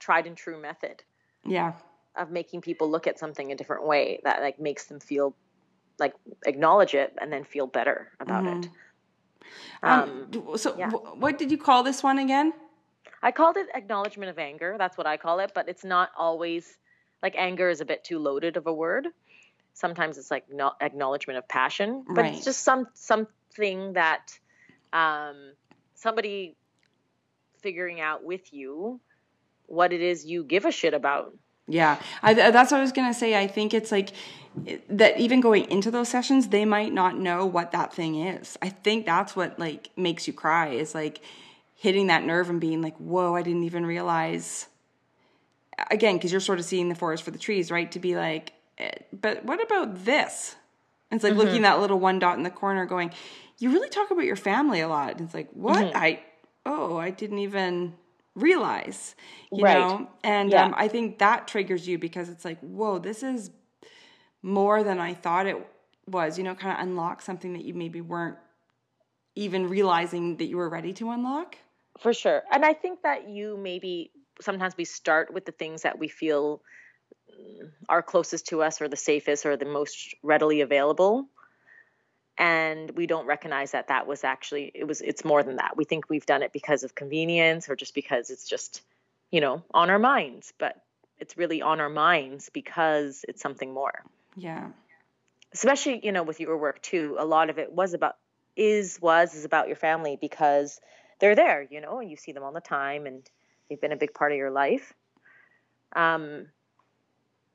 tried and true method. Yeah. Of making people look at something a different way that like makes them feel like acknowledge it and then feel better about mm-hmm. it. Um, um, so yeah. w- what did you call this one again? I called it acknowledgement of anger. That's what I call it, but it's not always like anger is a bit too loaded of a word sometimes it's like no acknowledgement of passion but right. it's just some something that um, somebody figuring out with you what it is you give a shit about yeah I, that's what i was gonna say i think it's like that even going into those sessions they might not know what that thing is i think that's what like makes you cry is like hitting that nerve and being like whoa i didn't even realize again because you're sort of seeing the forest for the trees right to be like but what about this? it's like mm-hmm. looking that little one dot in the corner going, you really talk about your family a lot. And it's like, what? Mm-hmm. I, oh, I didn't even realize, you right. know? And yeah. um, I think that triggers you because it's like, whoa, this is more than I thought it was, you know, kind of unlock something that you maybe weren't even realizing that you were ready to unlock. For sure. And I think that you maybe sometimes we start with the things that we feel are closest to us or the safest or the most readily available and we don't recognize that that was actually it was it's more than that. We think we've done it because of convenience or just because it's just you know on our minds but it's really on our minds because it's something more. Yeah. Especially you know with your work too a lot of it was about is was is about your family because they're there you know and you see them all the time and they've been a big part of your life. Um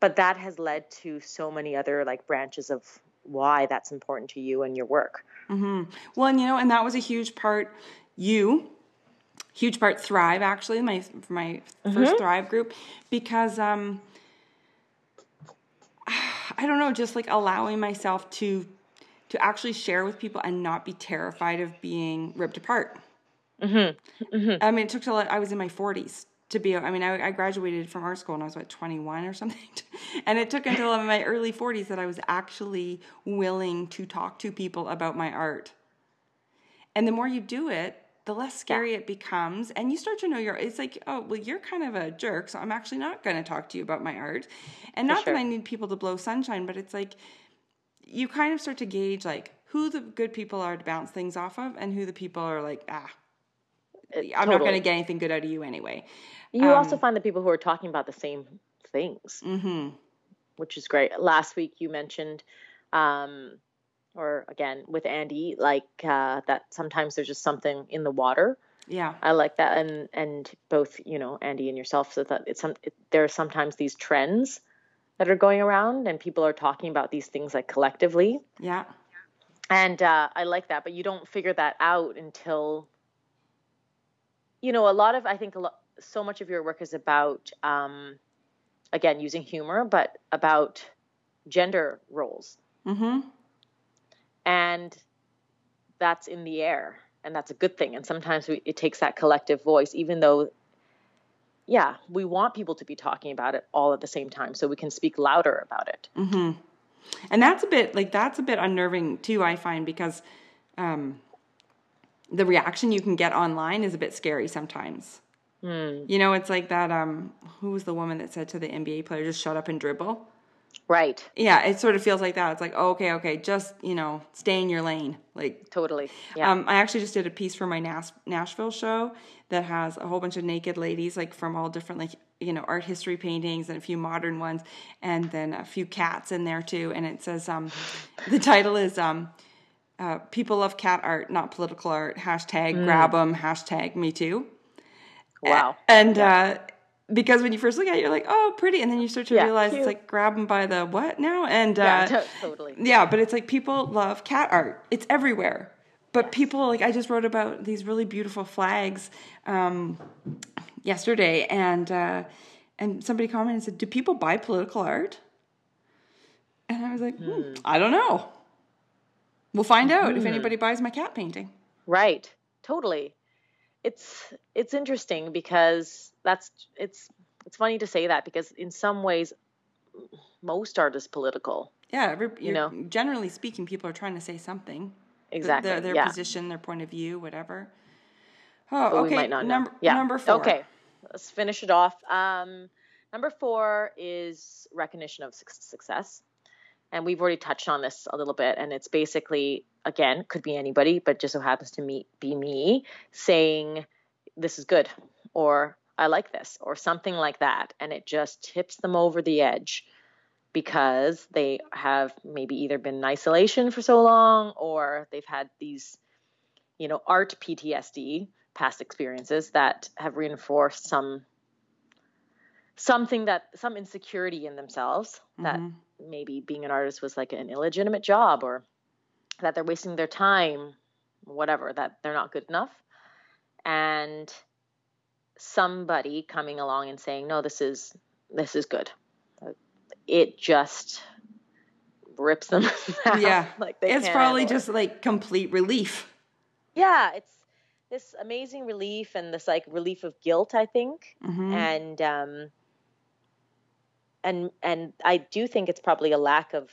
but that has led to so many other like branches of why that's important to you and your work mm-hmm. well and you know and that was a huge part you huge part thrive actually my my mm-hmm. first thrive group because um I don't know, just like allowing myself to to actually share with people and not be terrified of being ripped apart. Mm-hmm. Mm-hmm. I mean, it took till I was in my 40s to be. I mean, I, I graduated from art school and I was what 21 or something, and it took until in my early 40s that I was actually willing to talk to people about my art. And the more you do it, the less scary yeah. it becomes and you start to know your it's like oh well you're kind of a jerk so i'm actually not going to talk to you about my art and not sure. that i need people to blow sunshine but it's like you kind of start to gauge like who the good people are to bounce things off of and who the people are like ah i'm totally. not going to get anything good out of you anyway you um, also find the people who are talking about the same things mm-hmm. which is great last week you mentioned um, or again with Andy, like uh, that sometimes there's just something in the water. Yeah, I like that, and and both you know Andy and yourself so that it's some it, there are sometimes these trends that are going around, and people are talking about these things like collectively. Yeah, and uh, I like that, but you don't figure that out until you know a lot of I think a lot so much of your work is about um, again using humor, but about gender roles. Mm-hmm and that's in the air and that's a good thing and sometimes we, it takes that collective voice even though yeah we want people to be talking about it all at the same time so we can speak louder about it mm-hmm. and that's a bit like that's a bit unnerving too i find because um, the reaction you can get online is a bit scary sometimes mm. you know it's like that um, who was the woman that said to the nba player just shut up and dribble Right. Yeah, it sort of feels like that. It's like, oh, okay, okay, just you know, stay in your lane. Like totally. Yeah. Um, I actually just did a piece for my Nas- Nashville show that has a whole bunch of naked ladies, like from all different, like you know, art history paintings and a few modern ones, and then a few cats in there too. And it says, um, the title is um, uh, "People Love Cat Art, Not Political Art." Hashtag mm. grab them. Hashtag Me Too. Wow. And yeah. uh, because when you first look at it, you're like, oh, pretty, and then you start to yeah, realize cute. it's like grab them by the what now, and yeah, uh, totally, yeah. But it's like people love cat art; it's everywhere. But yes. people like I just wrote about these really beautiful flags um, yesterday, and uh, and somebody commented and said, "Do people buy political art?" And I was like, hmm, hmm. I don't know. We'll find out if hmm. anybody buys my cat painting. Right. Totally. It's it's interesting because that's it's it's funny to say that because in some ways most art is political. Yeah, every, you know, generally speaking, people are trying to say something. Exactly. Their, their yeah. position, their point of view, whatever. Oh, but okay. number yeah. number four. Okay, let's finish it off. Um, number four is recognition of success, and we've already touched on this a little bit. And it's basically, again, could be anybody, but just so happens to me be me saying, "This is good," or I like this, or something like that. And it just tips them over the edge because they have maybe either been in isolation for so long or they've had these, you know, art PTSD, past experiences that have reinforced some something that some insecurity in themselves mm-hmm. that maybe being an artist was like an illegitimate job or that they're wasting their time whatever that they're not good enough and somebody coming along and saying, "No, this is this is good." It just rips them out. Yeah, like it's probably just like complete relief. Yeah, it's this amazing relief and this like relief of guilt, I think, mm-hmm. and um, and and I do think it's probably a lack of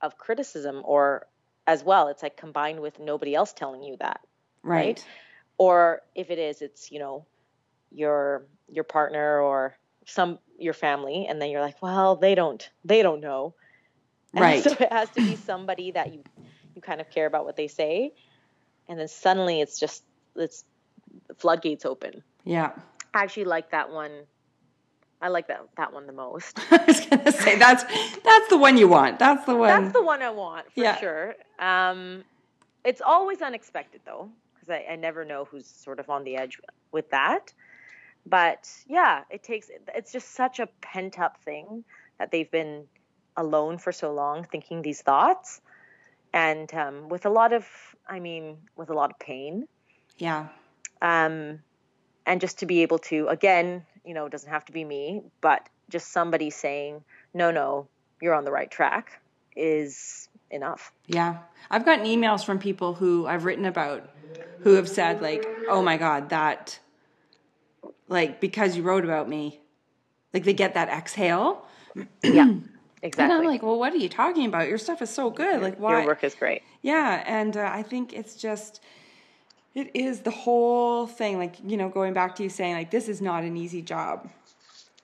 of criticism or as well. It's like combined with nobody else telling you that, right? right? Or if it is, it's you know your your partner or some your family and then you're like well they don't they don't know and right so it has to be somebody that you you kind of care about what they say and then suddenly it's just it's the floodgates open yeah i actually like that one I like that that one the most. I was gonna say that's that's the one you want. That's the one. That's the one I want for Yeah. sure. Um, it's always unexpected though, because I, I never know who's sort of on the edge with that. But yeah, it takes. It's just such a pent up thing that they've been alone for so long, thinking these thoughts, and um, with a lot of, I mean, with a lot of pain. yeah. um, and just to be able to again you know it doesn't have to be me but just somebody saying no no you're on the right track is enough Yeah. I've gotten emails from people who I've written about who have said like, "Oh my god, that like because you wrote about me." Like they get that exhale. yeah Exactly. And I'm like, "Well, what are you talking about? Your stuff is so good. Like why?" your work is great Yeah, and uh, I think it's just it is the whole thing like, you know, going back to you saying like this is not an easy job.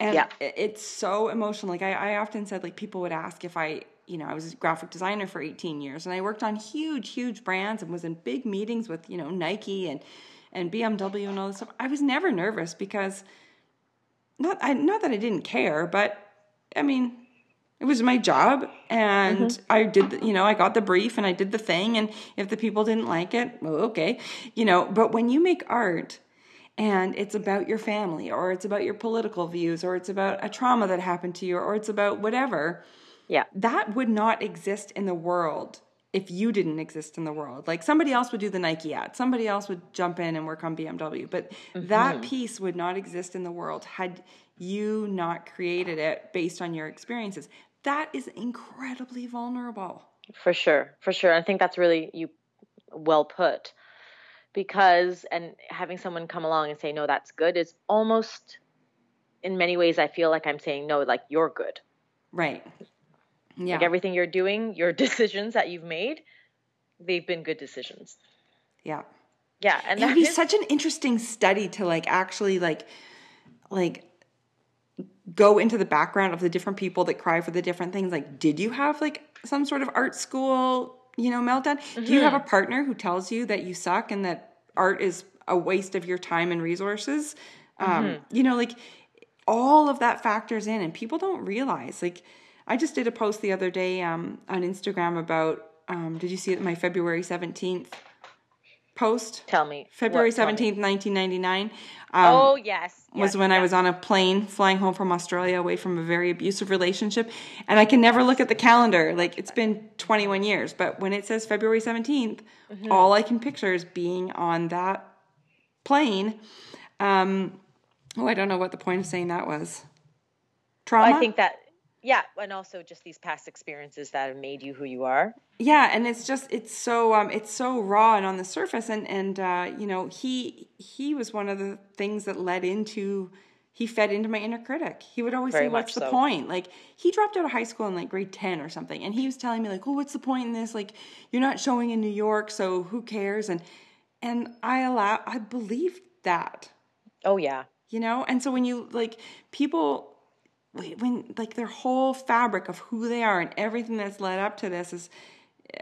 And Yeah. it's so emotional. Like I, I often said like people would ask if I, you know, I was a graphic designer for 18 years and I worked on huge huge brands and was in big meetings with, you know, Nike and and BMW and all this stuff. I was never nervous because not I not that I didn't care, but I mean, it was my job and mm-hmm. I did, the, you know, I got the brief and I did the thing. And if the people didn't like it, well, okay, you know, but when you make art and it's about your family or it's about your political views or it's about a trauma that happened to you or it's about whatever, yeah that would not exist in the world if you didn't exist in the world. Like somebody else would do the Nike ad, somebody else would jump in and work on BMW, but that mm-hmm. piece would not exist in the world had you not created it based on your experiences. That is incredibly vulnerable. for sure for sure i think that's really you well put because and having someone come along and say no that's good is almost in many ways i feel like i'm saying no like you're good Right. Yeah. like everything you're doing your decisions that you've made they've been good decisions yeah. yeah and It would be is- such an interesting study to like actually like like go into the background of the different people that cry for the different things. Like, did you have like some sort of art school, you know, meltdown? Do you have a partner who tells you that you suck and that art is a waste of your time and resources? Um, you know, like all of that factors in and people don't realize. Like I just did a post the other day um, on Instagram about um, did you see it my February 17th post? tell me February tell me. 17th, 1999. Um, oh yes, was yes, when I was on a plane flying home from Australia away from a very abusive relationship. And I can never look at the calendar. Like it's been 21 years. But when it says February 17th, Mm-hmm. all I can picture is being on that plane. Um, oh, I don't know what the point of saying that was. Trauma? I think that yeah, and also just these past experiences that have made you who you are. yeah and it's just it's so um it's so raw and on the surface and and uh you know he he was one of the things that led into he fed into my inner critic he would always Very say what's the so. point like he dropped out of high school in like grade 10 or something and he was telling me like oh what's the point in this like you're not showing in new york so who cares and and i allow i believed that Oh yeah. you know and so when you like people when like their whole fabric of who they are and everything that's led up to this is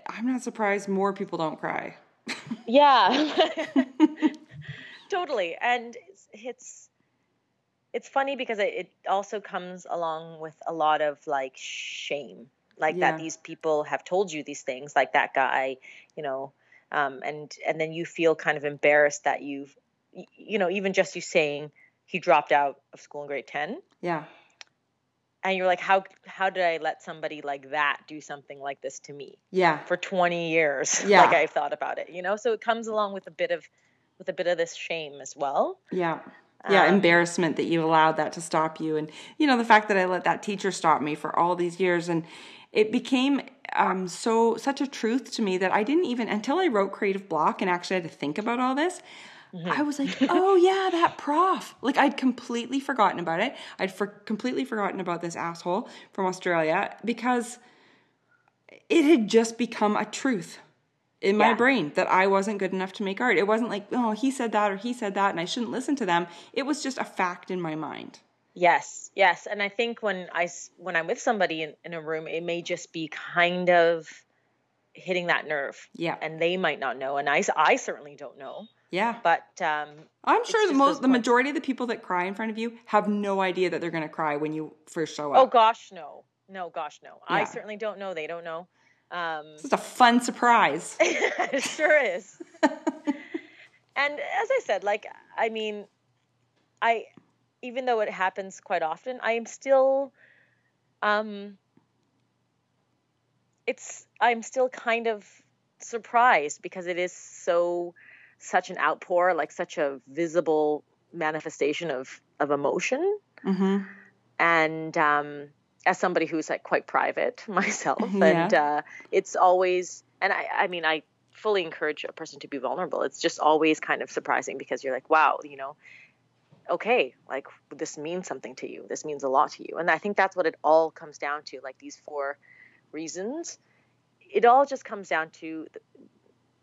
i'm not surprised more people don't cry Yeah. totally. And it's, it's it's funny because it, it also comes along with a lot of like shame. Like Yeah. that these people have told you these things, like that guy, you know, um, and and then you feel kind of embarrassed that you've you know, even just you saying he dropped out of school in grade 10 yeah and you're like how how did I let somebody like that do something like this to me? yeah for 20 years Yeah. like i've thought about it you know so it comes along with a bit of with a bit of this shame as well yeah yeah Um, embarrassment that you allowed that to stop you and you know the fact that i let that teacher stop me for all these years and it became um, so such a truth to me that i didn't even until i wrote creative block and actually had to think about all this Mm-hmm. I was like, oh yeah, that prof. Like I'd completely forgotten about it. I'd for- completely forgotten about this asshole from Australia because it had just become a truth in my Yeah. brain that I wasn't good enough to make art. It wasn't like, oh, he said that or he said that and I shouldn't listen to them. It was just a fact in my mind. yes yes and i think when I when i'm with somebody in, in a room it may just be kind of hitting that nerve Yeah. and they might not know and I I certainly don't know Yeah. But um, I'm sure the most the majority of the people that cry in front of you have no idea that they're going to cry when you first show up. oh gosh, no, no, gosh, no. I certainly don't know. They don't know. Um, It's just a fun surprise. it sure is. and as I said, like I mean, I even though it happens quite often, I am still um it's I'm still kind of surprised because it is so such an outpour, like such a visible manifestation of of emotion. Hmm and um, as somebody who's like quite private myself Yeah. and uh, it's always and I, I mean i fully encourage a person to be vulnerable. It's just always kind of surprising because you're like wow you know okay like this means something to you. This means a lot to you. And i think that's what it all comes down to like these four reasons. It all just comes down to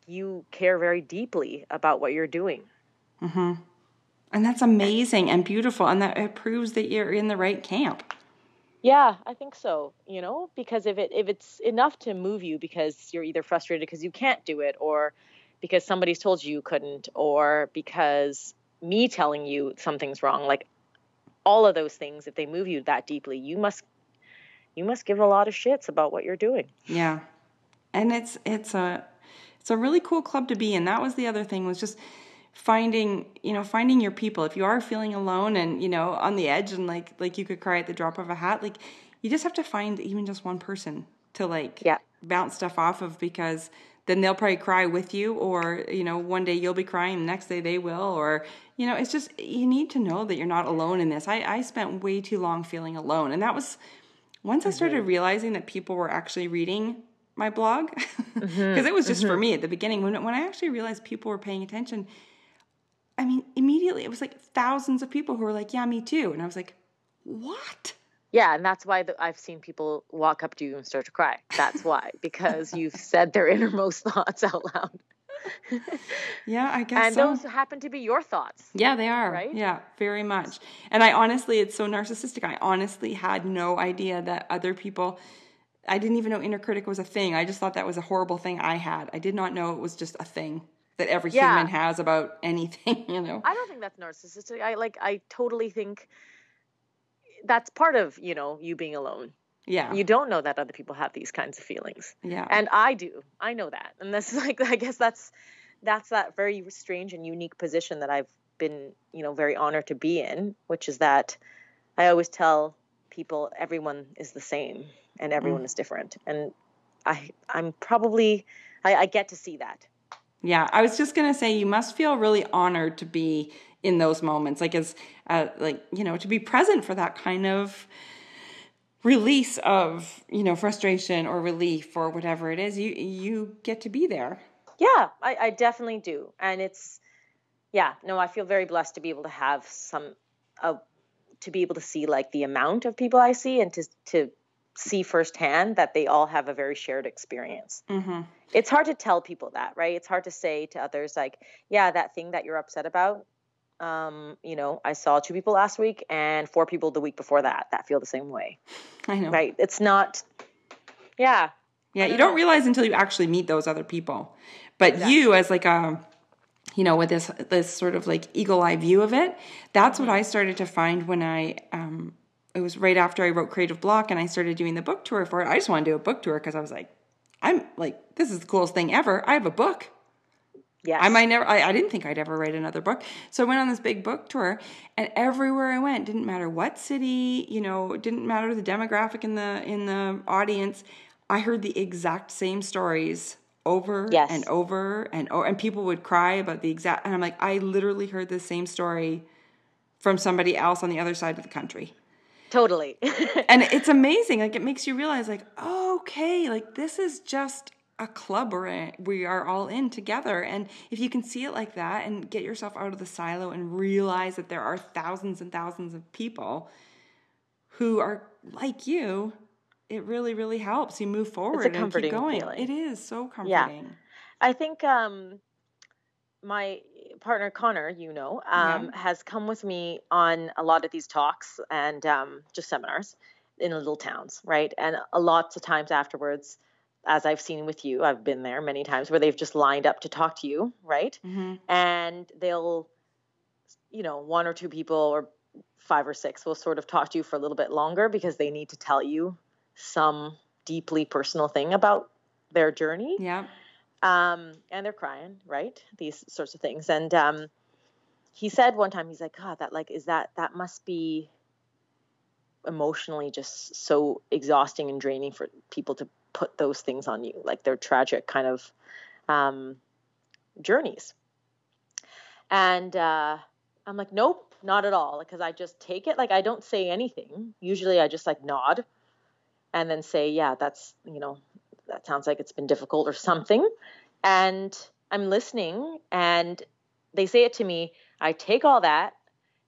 you care very deeply about what you're doing hmm And that's amazing and beautiful, and that it proves that you're in the right camp. Yeah, I think so. You know, because if it if it's enough to move you because you're either frustrated because you can't do it, or because somebody's told you you couldn't, or because me telling you something's wrong, like all of those things, if they move you that deeply, you must you must give a lot of shits about what you're doing. Yeah, and it's it's a it's a really cool club to be in. That was the other thing was just finding you know finding your people. If you are feeling alone and you know on the edge and like like you could cry at the drop of a hat, like you just have to find even just one person to like Yeah. bounce stuff off of because then they'll probably cry with you or you know one day you'll be crying the next day they will or you know it's just you need to know that you're not alone in this i, I spent way too long feeling alone and that was once i started mm-hmm. realizing that people were actually reading my blog mm-hmm, because it was just for mm-hmm. me at the beginning when, when i actually realized people were paying attention i mean immediately it was like thousands of people who were like yeah me too and i was like what Yeah, and that's why the, I've seen people walk up to you and start to cry. That's why because you've said their innermost thoughts out loud, yeah i guess and so. those happen to be your thoughts. Yeah, they are. Right? Yeah, very much. And I honestly, it's so narcissistic. I honestly had no idea that other people, I didn't even know inner critic was a thing. I just thought that was a horrible thing I had. I did not know it was just a thing that every Yeah. human has about anything, you know? I don't think that's narcissistic. I like I totally think that's part of, you know, you being alone. Yeah. You don't know that other people have these kinds of feelings. yeah. And I do. I know that. And this is like I guess that's that's that very strange and unique position that I've been, you know, very honored to be in, which is that I always tell people everyone is the same and everyone is different. And I I'm probably I, I get to see that. Yeah, I was just gonna say you must feel really honored to be in those moments, like as uh, like you know to be present for that kind of release of you know frustration or relief or whatever it is. You you get to be there. Yeah, I, I definitely do. And it's, yeah, no, I feel very blessed to be able to have some, uh, to be able to see like the amount of people I see and to, to see firsthand that they all have a very shared experience. Mm-hmm. It's hard to tell people that, right? It's hard to say to others, like, yeah, that thing that you're upset about. Um, you know, I saw two people last week and four people the week before that that feel the same way, I know. right? It's not, yeah, Yeah, you don't don't realize until you actually meet those other people. But Exactly. you, as like a, you know, with this this sort of like eagle eye view of it, that's what I started to find when I. Um, it was right after I wrote Creative Block and I started doing the book tour for it. I just wanted to do a book tour because I was like, I'm like, this is the coolest thing ever. I have a book. Yeah. I might never. I, I didn't think I'd ever write another book, so I went on this big book tour, and everywhere I went, didn't matter what city, you know, didn't matter the demographic in the in the audience. I heard the exact same stories over Yes. and over and over, and people would cry about the exact. And I'm like, I literally heard the same story from somebody else on the other side of the country totally. and it's amazing like it makes you realize like okay like this is just a club we're in, we are all in together and if you can see it like that and get yourself out of the silo and realize that there are thousands and thousands of people who are like you it really really helps you move forward and keep going feeling. it is so comforting Yeah. comforting I think um, my partner Connor, you know, um, has come with me on a lot of these talks and um, just seminars in little towns, right? And a lots of times afterwards, as I've seen with you, I've been there many times where they've just lined up to talk to you, right? Mm-hmm. And they'll, you know, one or two people or five or six will sort of talk to you for a little bit longer because they need to tell you some deeply personal thing about their journey. Yeah. Um, and they're crying, right? These sorts of things. And um, he said one time, he's like, God, that like is that that must be emotionally just so exhausting and draining for people to put those things on you, like their tragic kind of um, journeys. And uh, I'm like, nope, not at all, because I just take it. Like I don't say anything. Usually, I just like nod, and then say, yeah, that's you know, that sounds like it's been difficult or something. And I'm listening, and they say it to me. I take all that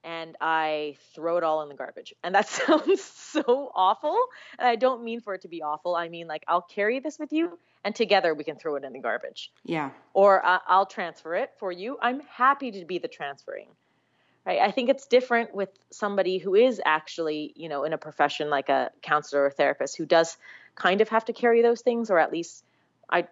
and I throw it all in the garbage. And that sounds so awful. And I don't mean for it to be awful. I mean, like, I'll carry this with you and together we can throw it in the garbage. Yeah. Or uh, I'll transfer it for you. I'm happy to be the transferring. Right? I think it's different with somebody who is actually, you know, in a profession like a counselor or therapist who does kind of have to carry those things, or at least I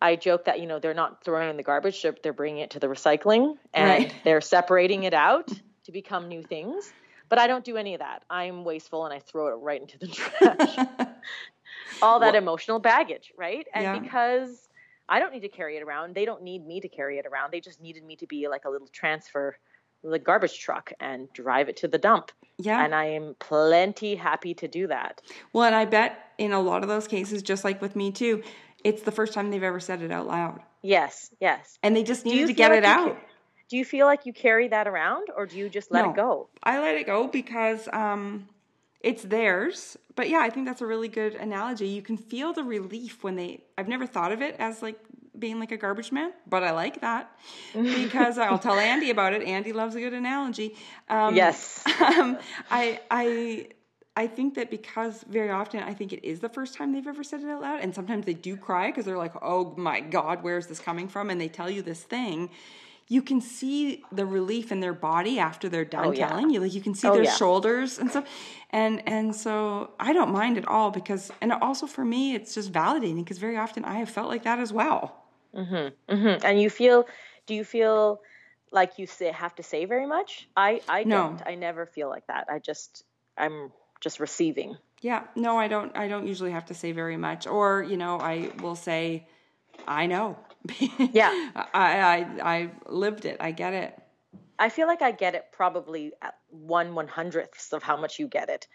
I joke that you know they're not throwing it in the garbage; they're, they're bringing it to the recycling and Right. they're separating it out to become new things. But I don't do any of that. I'm wasteful and I throw it right into the trash. All that Well- emotional baggage, right? And Yeah. because I don't need to carry it around, they don't need me to carry it around. They just needed me to be like a little transfer, the garbage truck, and drive it to the dump. yeah. And I am plenty happy to do that. well, and I bet in a lot of those cases, just like with me too, it's the first time they've ever said it out loud. Yes, yes. And they just needed to get it like you out. ca- Do you feel like you carry that around, or do you just let No. it go? I let it go because um, it's theirs. But yeah, I think that's a really good analogy. You can feel the relief when they. I've never thought of it as like being like a garbage man, but I like that because I'll tell Andy about it. Andy loves a good analogy. Um, Yes. um, I I I think that because very often I think it is the first time they've ever said it out loud, and sometimes they do cry because they're like, "Oh my God, where's this coming from?" And they tell you this thing. You can see the relief in their body after they're done Oh, yeah. telling you. Like you can see Oh, their yeah. shoulders and stuff, and and so I don't mind at all because, and also for me, it's just validating because very often I have felt like that as well. Hmm And you feel? Do you feel like you say, have to say very much? I I No. don't. I never feel like that. I just I'm just receiving. Yeah, no, I don't. I don't usually have to say very much, or you know, I will say, "I know." Yeah. I, I I lived it. I get it. I feel like I get it probably at one one hundredths of how much you get it.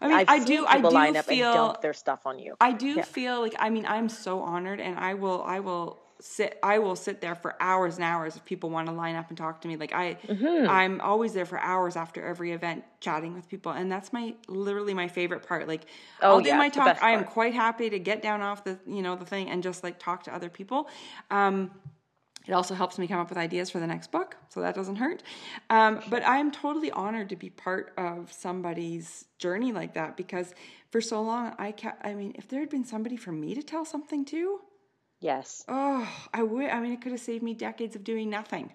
I mean, I've I do. I do line up and feel. dump their stuff on you. I do Yeah. feel like. I mean, I'm so honored, and I will. I will sit. I will sit there for hours and hours if people want to line up and talk to me. Like I, Mm-hmm. I'm always there for hours after every event, chatting with people, and that's my literally my favorite part. Like Oh, I'll do yeah, my talk. I am quite happy to get down off the you know the thing and just like talk to other people. Um, it also helps me come up with ideas for the next book, so that doesn't hurt. Um, but I'm totally honored to be part of somebody's journey like that because for so long I kept. I mean, if there had been somebody for me to tell something to, Yes, oh, I would. I mean, it could have saved me decades of doing nothing.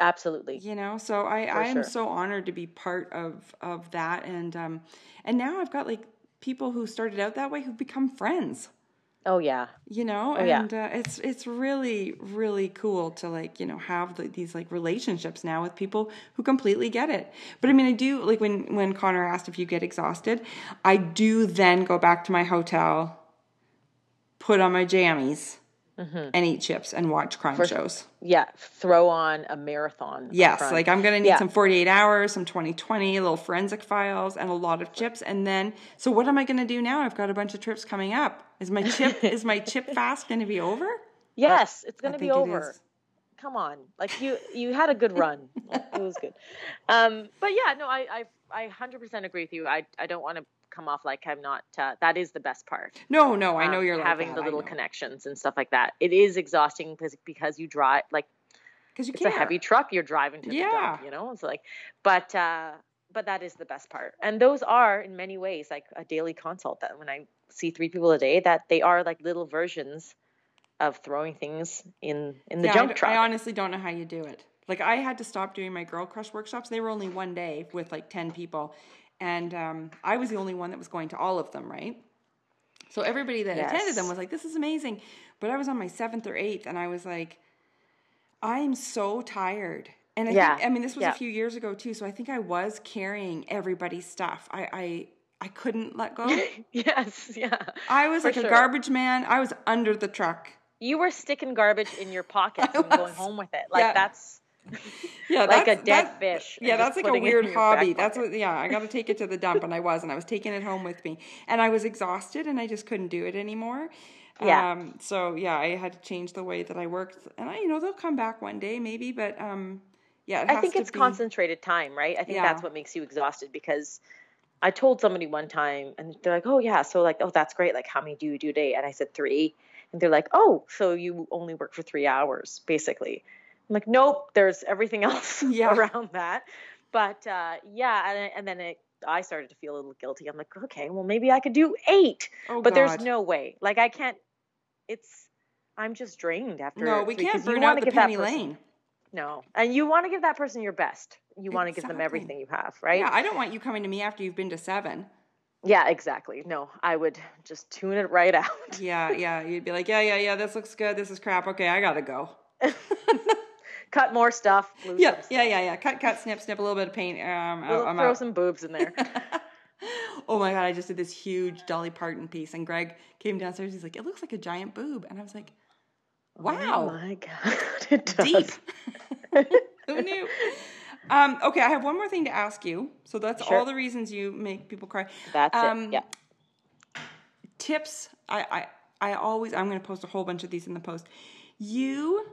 absolutely. You know, so I I am sure. so honored to be part of of that, and um, and now I've got like people who started out that way who've become friends Oh yeah. you know Oh, yeah. and uh, it's it's really really cool to like you know have the, these like relationships now with people who completely get it but i mean i do like when when connor asked if you get exhausted i do then go back to my hotel put on my jammies Mm-hmm. and eat chips and watch crime shows Yeah. Throw on a marathon. yes like i'm gonna need Yeah. some 48 hours some 2020 little forensic files and a lot of chips and then so what am i gonna do now i've got a bunch of trips coming up is my chip is my chip fast gonna be over Yes, it's gonna be over. Come on, like you you had a good run. it was good. Um, but yeah, no, I I I hundred percent agree with you. I I don't want to come off like I'm not. Uh, that is the best part. No, no, I know um, you're like having that, the little connections and stuff like that. It is exhausting because because you drive like because you it's care. a heavy truck you're driving to the Yeah. dump, you know. It's like, but uh, but that is the best part, and those are in many ways like a daily consult. That when I see three people a day, that they are like little versions of throwing things in in the Yeah, junk truck. I honestly don't know how you do it. Like I had to stop doing my girl crush workshops. They were only one day with like ten people, and um, I was the only one that was going to all of them, right? So everybody that Yes. attended them was like, "This is amazing," but I was on my seventh or eighth, and I was like, "I'm so tired." And I Yeah. think, I mean, this was Yeah. a few years ago too, so I think I was carrying everybody's stuff. I I, I couldn't let go. yes, yeah. I was like a garbage man. I was under the truck. You were sticking garbage in your pockets I and going home with it. Like Yeah. that's Yeah, like a dead fish. Yeah, that's like a putting it in weird hobby. That's what. Yeah, I got to take it to the dump, and I was, and I was taking it home with me, and I was exhausted, and I just couldn't do it anymore. Yeah. Um, so yeah, I had to change the way that I worked, and I, you know, they'll come back one day maybe, but um, yeah, it I think it's be- concentrated time, right? I think Yeah. that's what makes you exhausted because I told somebody one time and they're like, "Oh yeah, so like, oh that's great. Like, how many do you do a day?" And I said three, and they're like, "Oh, so you only work for three hours, basically." I'm like, "Nope, there's everything else Yeah. around that." But uh, yeah, and, and then it, I started to feel a little guilty. I'm like, "Okay, well maybe I could do eight, Oh, but there's no way. Like, I can't. It's I'm just drained after. no, we can't you burn out the give that penny person- lane. no. And you want to give that person your best. You want to give them everything you have, right? Yeah, I don't want you coming to me after you've been to seven. Yeah, exactly. No, I would just tune it right out. Yeah, yeah, you'd be like, yeah, yeah, yeah, this looks good, this is crap. Okay, I gotta go. Cut more stuff. Yeah, some yeah, yeah, yeah. Cut, cut, snip, snip. A little bit of paint. Um, We'll I'm throw out. some boobs in there. oh my god, I just did this huge Dolly Parton piece, and Greg came downstairs. He's like, "It looks like a giant boob," and I was like, Oh "Wow, my god, it does. deep." Who knew? Um, okay, I have one more thing to ask you. So that's Sure. all the reasons you make people cry. That's Um, it. Yeah. Tips. I, I, I always. I'm going to post a whole bunch of these in the post. You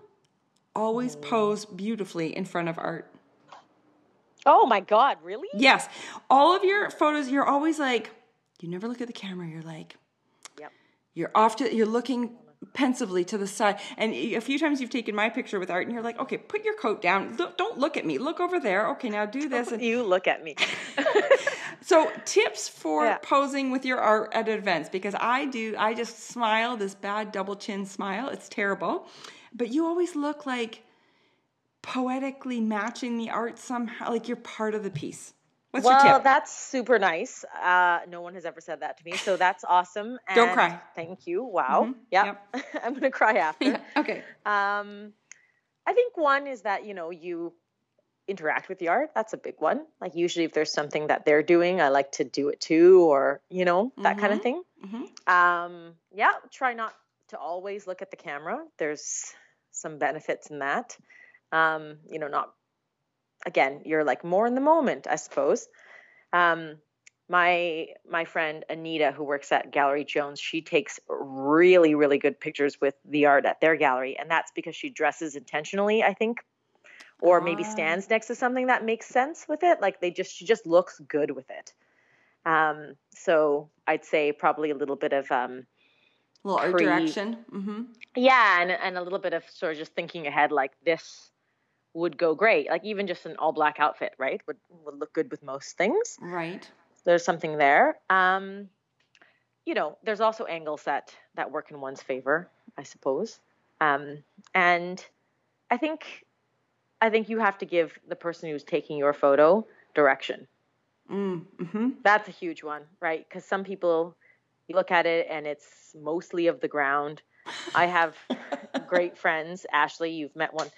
always pose beautifully in front of art. Oh my god, really? Yes. All of your photos, you're always like, you never look at the camera. You're like, Yep. you're off to, you're looking pensively to the side. And a few times you've taken my picture with art and you're like, okay, put your coat down. Look, don't look at me. Look over there. Okay, now do this. And You look at me. so tips for Yeah. posing with your art at events, because I do, I just smile, this bad double chin smile. It's terrible. But you always look like poetically matching the art somehow, like you're part of the piece. What's well, your tip? that's super nice. Uh, no one has ever said that to me, so that's awesome. Don't cry. Thank you. Wow. Mhm. Yep. I'm gonna cry after. Yeah, okay. Um, I think one is that you know you interact with the art. That's a big one. Like usually, if there's something that they're doing, I like to do it too, or you know that kind of Mhm. thing. hmm Um, yeah, try not to always look at the camera. There's some benefits in that. Um, you know, not again, you're like more in the moment, I suppose. Um, my my friend Anita, who works at Gallery Jones, she takes really really good pictures with the art at their gallery, and that's because she dresses intentionally, I think, or maybe Ah. stands next to something that makes sense with it. Like they just she just looks good with it. Um, so I'd say probably a little bit of um, little art pre- direction. hmm yeah, and and a little bit of sort of just thinking ahead, like this would go great. Like even just an all black outfit, right? Would would look good with most things. Right. There's something there. Um, you know, there's also angles that that work in one's favor, I suppose. Um, and I think I think you have to give the person who's taking your photo direction. Mm-hmm. That's a huge one, right? Because some people you look at it and it's mostly of the ground. I have great friends, Ashley, you've met one,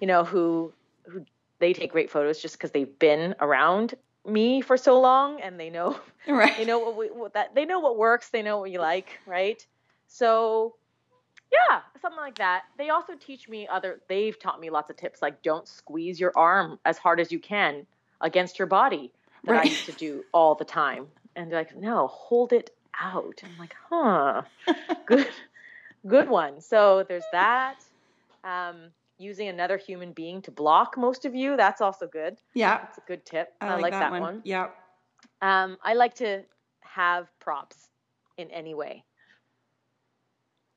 you know, who who they take great photos just because they've been around me for so long and they know right. they know what, we, what that they know what works, they know what you like, right? So yeah, something like that. They also teach me other they've taught me lots of tips like don't squeeze your arm as hard as you can against your body that I used to do all the time. And they're like, no, hold it out. I'm like, huh. Good good one. So there's that. Um, using another human being to block most of you, that's also good. Yeah. it's a good tip. I like, that, one. Yeah. Um, I like to have props in any way.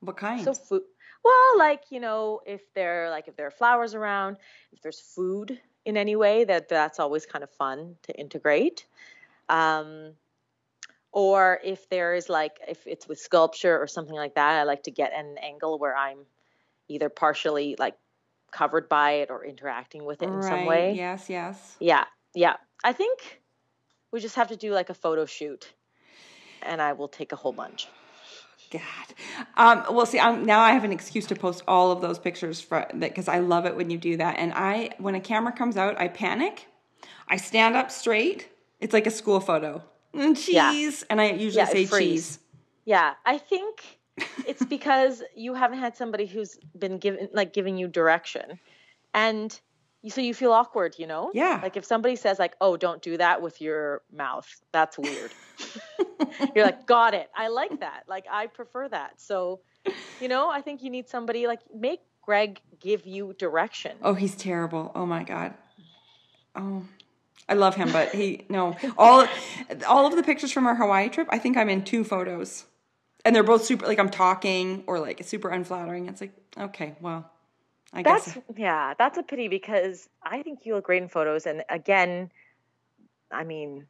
What kind? So food. Well, like you know, if there like if there are flowers around, if there's food in any way, that that's always kind of fun to integrate. Um, or if there is like if it's with sculpture or something like that, I like to get an angle where I'm either partially like covered by it or interacting with it in some Right, way. Yes. Yes. Yeah, yeah. I think we just have to do like a photo shoot, and I will take a whole bunch. God. Um, well, see, I'm, now I have an excuse to post all of those pictures for that because I love it when you do that. And I, when a camera comes out, I panic. I stand up straight. It's like a school photo. Mm, and cheese, Yeah. and I usually Yeah, say cheese. Yeah, I think it's because you haven't had somebody who's been given like giving you direction, and so you feel awkward. You know? Yeah. Like if somebody says like, "Oh, don't do that with your mouth," that's weird. You're like, "Got it. I like that. Like I prefer that." So, you know, I think you need somebody like make Greg give you direction. Oh, he's terrible. Oh my god. Oh, I love him, but he no. All all of the pictures from our Hawaii trip, I think I'm in two photos, and they're both super. Like I'm talking or like super unflattering. It's like okay, well, I That's guess yeah, that's a pity because I think you look great in photos. And again, I mean,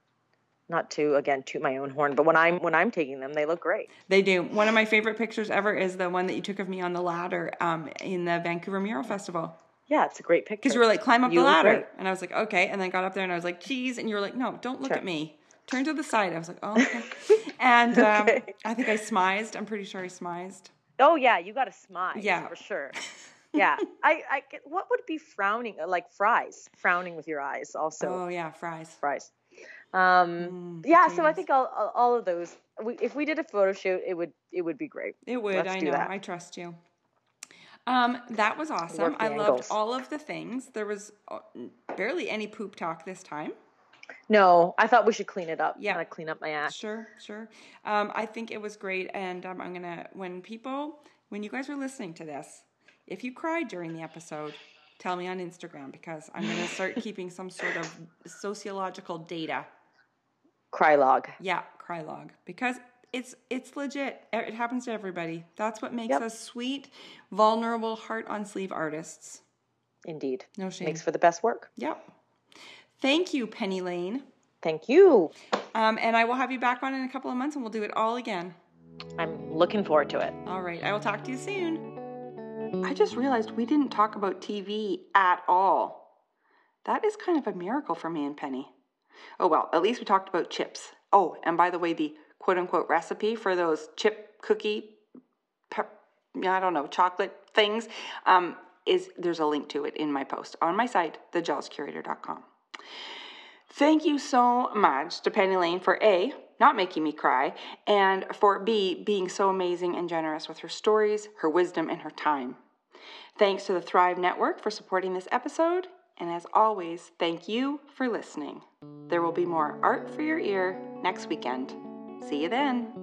not to again toot my own horn, but when I'm when I'm taking them, they look great. they do. One of my favorite pictures ever is the one that you took of me on the ladder um, in the Vancouver Mural Festival. Yeah, it's a great picture. Because you were like, climb up You the ladder. And I was like, okay. And then I got up there and I was like, cheese. And you were like, no, don't look Sure. at me. Turn to the side. I was like, oh, okay. And um, Okay. I think I smized. I'm pretty sure I smized. Oh yeah, you got to smile. Yeah. for sure. Yeah, I, I what would be frowning uh, like fries? Frowning with your eyes, also Oh, yeah, fries. fries. Um, Mm, yeah, so I think all, all, all of those. We, if we did a photo shoot, it would it would be great. It would. Let's I know. that. I trust you. Um, that was awesome. I the loved angles. all of the things. There was uh, barely any poop talk this time. No, I thought we should clean it up. Yeah. Kinda clean up my act. Sure, sure. Um, I think it was great, and um, I'm gonna when people when you guys are listening to this, if you cried during the episode, tell me on Instagram because I'm gonna start keeping some sort of sociological data. Cry log. Yeah, cry log because it's it's legit. It happens to everybody. That's what makes Yep. us sweet, vulnerable, heart on sleeve artists. Indeed. No shame. Makes for the best work. Yep. Thank you, Pennylane. Thank you. Um, and I will have you back on in a couple of months, and we'll do it all again. I'm looking forward to it. All right. I will talk to you soon. I just realized we didn't talk about TV at all. That is kind of a miracle for me and Penny. Oh, well, at least we talked about chips. Oh, and by the way, the quote unquote recipe for those chip cookie, I don't know, chocolate things, um, is there's a link to it in my post on my site, thejealouscurator.com. Thank you so much to Pennylane for A, not making me cry, and for B, being so amazing and generous with her stories, her wisdom, and her time. Thanks to the Thrive Network for supporting this episode, and as always, thank you for listening. There will be more art for your ear next weekend. See you then.